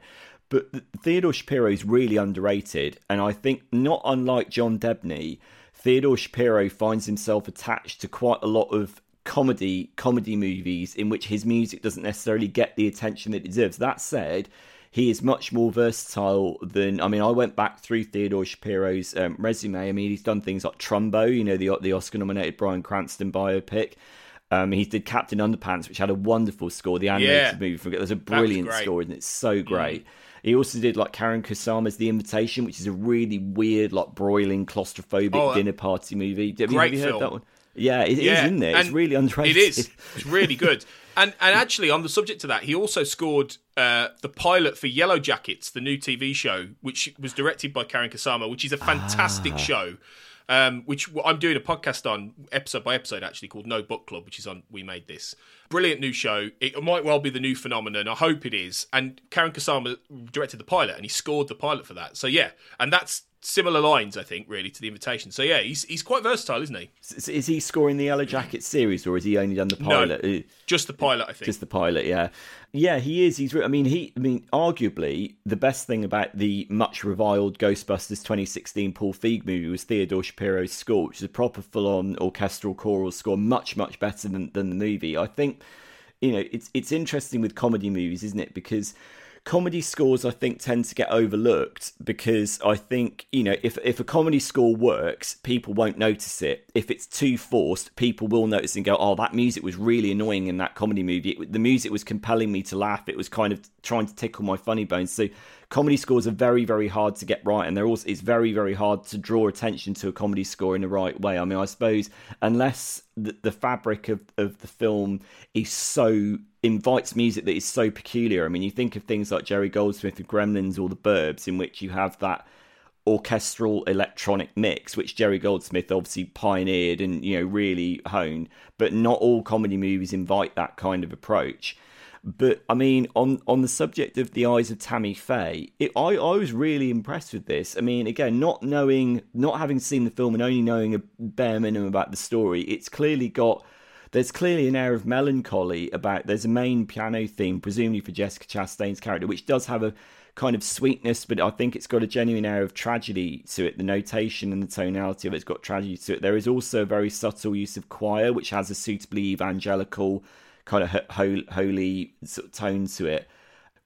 C: But Theodore Shapiro is really underrated, and I think not unlike John Debney Theodore Shapiro finds himself attached to quite a lot of comedy comedy movies in which his music doesn't necessarily get the attention that it deserves. That said, he is much more versatile than I mean. I went back through Theodore Shapiro's um, resume. I mean, he's done things like Trumbo, you know, the the Oscar-nominated Bryan Cranston biopic. Um, he did Captain Underpants, which had a wonderful score. The animated yeah. movie, there's a brilliant score, and it's so great. Mm. He also did like Karyn Kusama's The Invitation, which is a really weird, like broiling, claustrophobic oh, dinner party movie. Have, you, have you heard film. that one? Yeah, it yeah, is, isn't it? It's really underrated.
B: It is. It's really good. and and actually, on the subject of that, he also scored uh, the pilot for Yellowjackets, the new TV show, which was directed by Karyn Kusama, which is a fantastic ah. show um, which I'm doing a podcast on episode by episode actually called No Book Club, which is on We Made This. Brilliant new show. It might well be the new phenomenon. I hope it is. And Karyn Kusama directed the pilot and he scored the pilot for that. So yeah, and that's similar lines, I think, really to the invitation. So yeah, he's he's quite versatile, isn't he?
C: Is he scoring the Yellowjacket series, or has he only done the pilot?
B: No, just the pilot, I think.
C: Just the pilot, yeah, yeah. He is. He's. I mean, he. I mean, arguably, the best thing about the much reviled Ghostbusters 2016 Paul Feig movie was Theodore Shapiro's score, which is a proper full-on orchestral choral score, much much better than than the movie. I think. You know, it's it's interesting with comedy movies, isn't it? Because comedy scores I think tend to get overlooked because I think you know if if a comedy score works, people won't notice it. If it's too forced, people will notice and go, "Oh, that music was really annoying in that comedy movie. It, the music was compelling me to laugh. It was kind of trying to tickle my funny bones." So comedy scores are very very hard to get right and they're also it's very very hard to draw attention to a comedy score in the right way. I mean i suppose unless the, the fabric of, of the film is so invites music that is so peculiar. I mean you think of things like jerry goldsmith with gremlins or the burbs in which you have that orchestral electronic mix which jerry goldsmith obviously pioneered and you know really honed. But not all comedy movies invite that kind of approach but I mean, on on the subject of the eyes of Tammy Faye, it, I I was really impressed with this. I mean, again, not knowing, not having seen the film and only knowing a bare minimum about the story, it's clearly got. There's clearly an air of melancholy about. There's a main piano theme, presumably for Jessica Chastain's character, which does have a kind of sweetness, but I think it's got a genuine air of tragedy to it. The notation and the tonality of it's got tragedy to it. There is also a very subtle use of choir, which has a suitably evangelical kind of holy sort of tone to it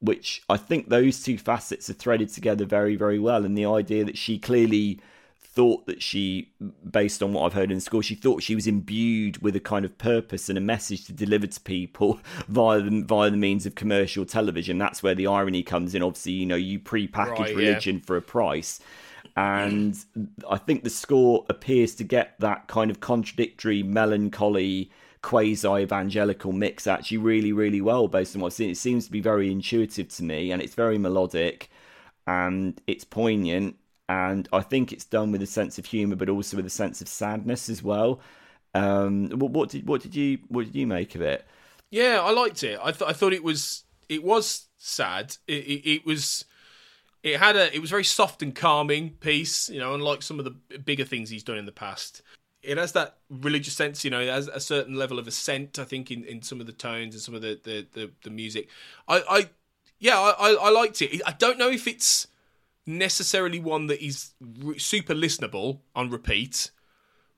C: which I think those two facets are threaded together very, very well. And the idea that she clearly thought that she, based on what I've heard in the school, she thought she was imbued with a kind of purpose and a message to deliver to people via the, via the means of commercial television. That's where the irony comes in. Obviously, you know, you pre-package right, religion yeah. for a price. And I think the score appears to get that kind of contradictory, melancholy, quasi evangelical mix actually really, really well based on what I've seen. It seems to be very intuitive to me and it's very melodic and it's poignant. And I think it's done with a sense of humour, but also with a sense of sadness as well. Um, what, did what did you what did you make of it?
B: Yeah, I liked it. I thought I thought it was it was sad. It, it, it was it had a it was very soft and calming piece. You know, unlike some of the bigger things he's done in the past it has that religious sense, you know, it has a certain level of assent, I think, in, in some of the tones and some of the, the, the, the music. I, I yeah, I, I liked it. I don't know if it's necessarily one that is super listenable on repeat,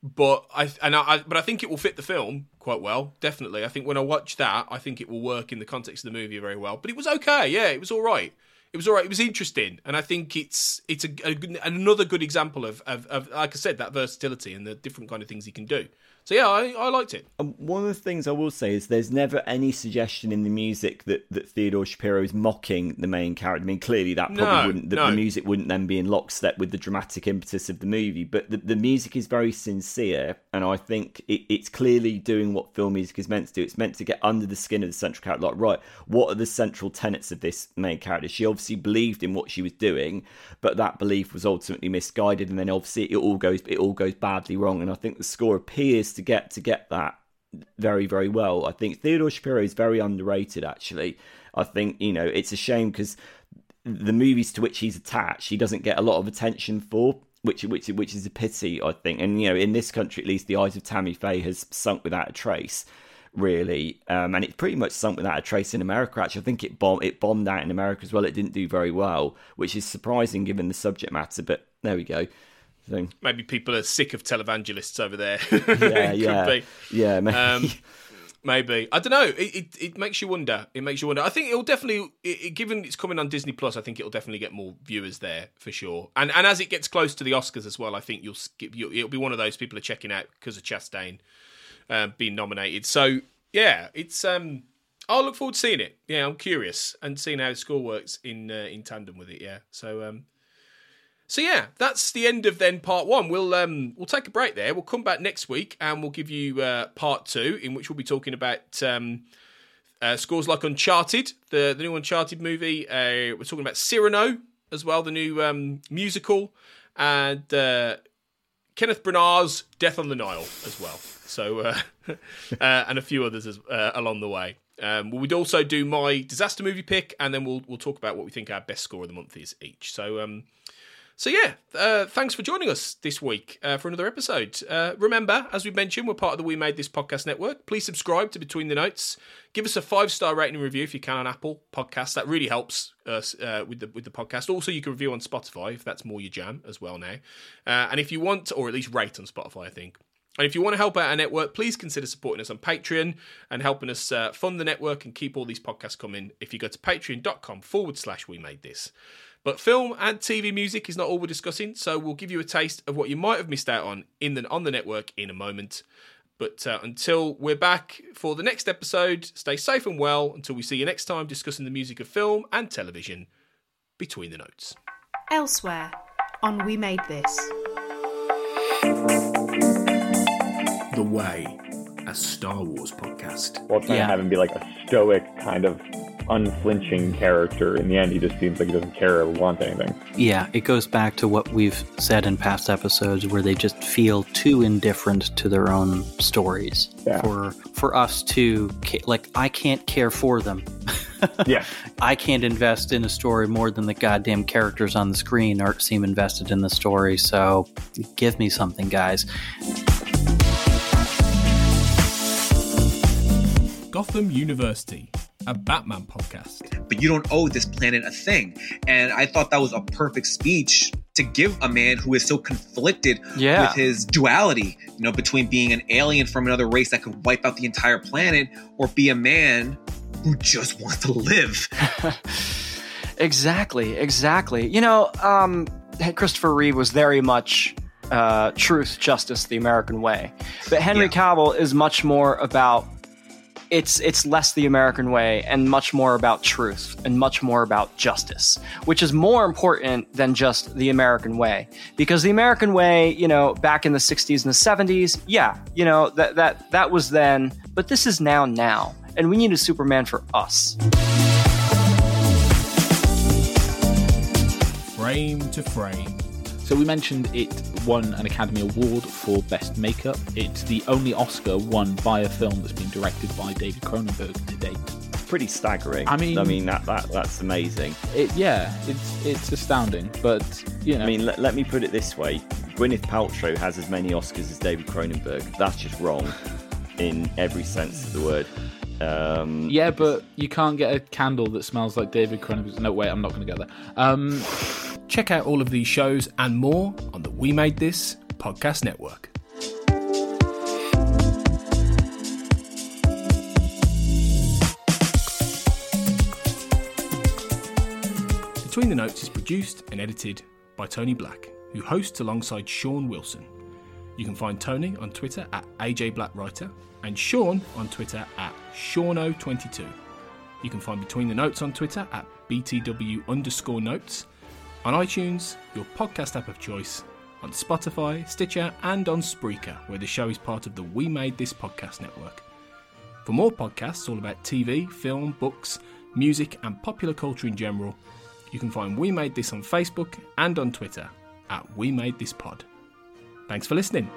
B: but I and I, but I think it will fit the film quite well. Definitely, I think when I watch that, I think it will work in the context of the movie very well. But it was okay. Yeah, it was all right it was all right. It was interesting, and I think it's it's a, a another good example of, of, of like I said that versatility and the different kind of things he can do. So yeah, I, I liked it.
C: Um, one of the things I will say is there's never any suggestion in the music that, that Theodore Shapiro is mocking the main character. I mean, clearly that probably no, wouldn't the, no. the, music wouldn't then be in lockstep with the dramatic impetus of the movie. But the, the music is very sincere, and I think it, it's clearly doing what film music is meant to do. It's meant to get under the skin of the central character. Like, right, what are the central tenets of this main character? She obviously believed in what she was doing, but that belief was ultimately misguided, and then obviously it all goes it all goes badly wrong. And I think the score appears to get to get that very, very well. I think Theodore Shapiro is very underrated, actually. I think, you know, it's a shame because the movies to which he's attached, he doesn't get a lot of attention for. Which, which, which is a pity, I think. And you know, in this country, at least, the eyes of Tammy Faye has sunk without a trace really, um, and it pretty much sunk without a trace in America. Actually, I think it bombed it bombed out in America as well. It didn't do very well, which is surprising given the subject matter. But there we go.
B: So, maybe people are sick of televangelists over there.
C: Yeah, yeah, be. yeah. Maybe. Um,
B: maybe I don't know. It, it, it makes you wonder. It makes you wonder. I think it'll definitely, it, given it's coming on Disney Plus, I think it'll definitely get more viewers there for sure. And and as it gets close to the Oscars as well, I think you'll skip. You'll, it'll be one of those people are checking out because of Chastain uh, being nominated. So yeah, it's um, I'll look forward to seeing it. Yeah, I'm curious and seeing how the score works in uh, in tandem with it. Yeah, so um, so yeah, that's the end of then part one. We'll um we'll take a break there. We'll come back next week and we'll give you uh, part two, in which we'll be talking about um, uh, scores like Uncharted, the the new Uncharted movie. Uh, we're talking about Cyrano as well, the new um, musical, and uh, Kenneth Branagh's Death on the Nile as well. So uh, uh, and a few others as, along the way. Um, we'd also do my disaster movie pick, and then we'll we'll talk about what we think our best score of the month is each. So um, so yeah, uh, thanks for joining us this week uh, for another episode. Uh, remember, as we mentioned, we're part of the We Made This podcast network. Please subscribe to Between the Notes. Give us a five star rating review if you can on Apple Podcasts. That really helps us uh, with the with the podcast. Also, you can review on Spotify if that's more your jam as well now. Uh, and if you want, or at least rate on Spotify, I think. And if you want to help out our network, please consider supporting us on Patreon and helping us uh, fund the network and keep all these podcasts coming if you go to patreon.com forward slash we made this. But film and TV music is not all we're discussing, so we'll give you a taste of what you might have missed out on in the, on the network in a moment. But uh, until we're back for the next episode, stay safe and well until we see you next time discussing the music of film and television between the notes.
A: Elsewhere on We Made This.
B: The Way, a Star Wars podcast.
D: Well, trying yeah. to have him be like a stoic kind of unflinching character. In the end, he just seems like he doesn't care or want anything.
E: Yeah, it goes back to what we've said in past episodes, where they just feel too indifferent to their own stories. Yeah. For for us to like, I can't care for them.
D: yeah,
E: I can't invest in a story more than the goddamn characters on the screen are seem invested in the story. So, give me something, guys.
B: Gotham University a Batman podcast.
F: But you don't owe this planet a thing. And I thought that was a perfect speech to give a man who is so conflicted yeah. with his duality, you know, between being an alien from another race that could wipe out the entire planet or be a man who just wants to live.
G: exactly, exactly. You know, um, Christopher Reeve was very much uh, truth, justice, the American way. But Henry yeah. Cavill is much more about it's it's less the American way and much more about truth and much more about justice, which is more important than just the American way. Because the American way, you know, back in the 60s and the 70s, yeah, you know, that that that was then, but this is now now. And we need a Superman for us.
B: Frame to frame.
H: So we mentioned it won an Academy Award for Best Makeup. It's the only Oscar won by a film that's been directed by David Cronenberg to date.
C: Pretty staggering. I mean, I mean that, that that's amazing.
H: It, yeah, it's it's astounding. But you know,
C: I mean, let, let me put it this way: Gwyneth Paltrow has as many Oscars as David Cronenberg. That's just wrong in every sense of the word. Um,
H: yeah, but you can't get a candle that smells like David Cronenberg. No, wait, I'm not going to go there. Um,
B: Check out all of these shows and more on the We Made This podcast network. Between the Notes is produced and edited by Tony Black, who hosts alongside Sean Wilson. You can find Tony on Twitter at AJBlackWriter and Sean on Twitter at Seano22. You can find Between the Notes on Twitter at BTW underscore notes on iTunes, your podcast app of choice, on Spotify, Stitcher, and on Spreaker, where the show is part of the We Made This podcast network. For more podcasts all about TV, film, books, music, and popular culture in general, you can find We Made This on Facebook and on Twitter at We Made This Pod. Thanks for listening.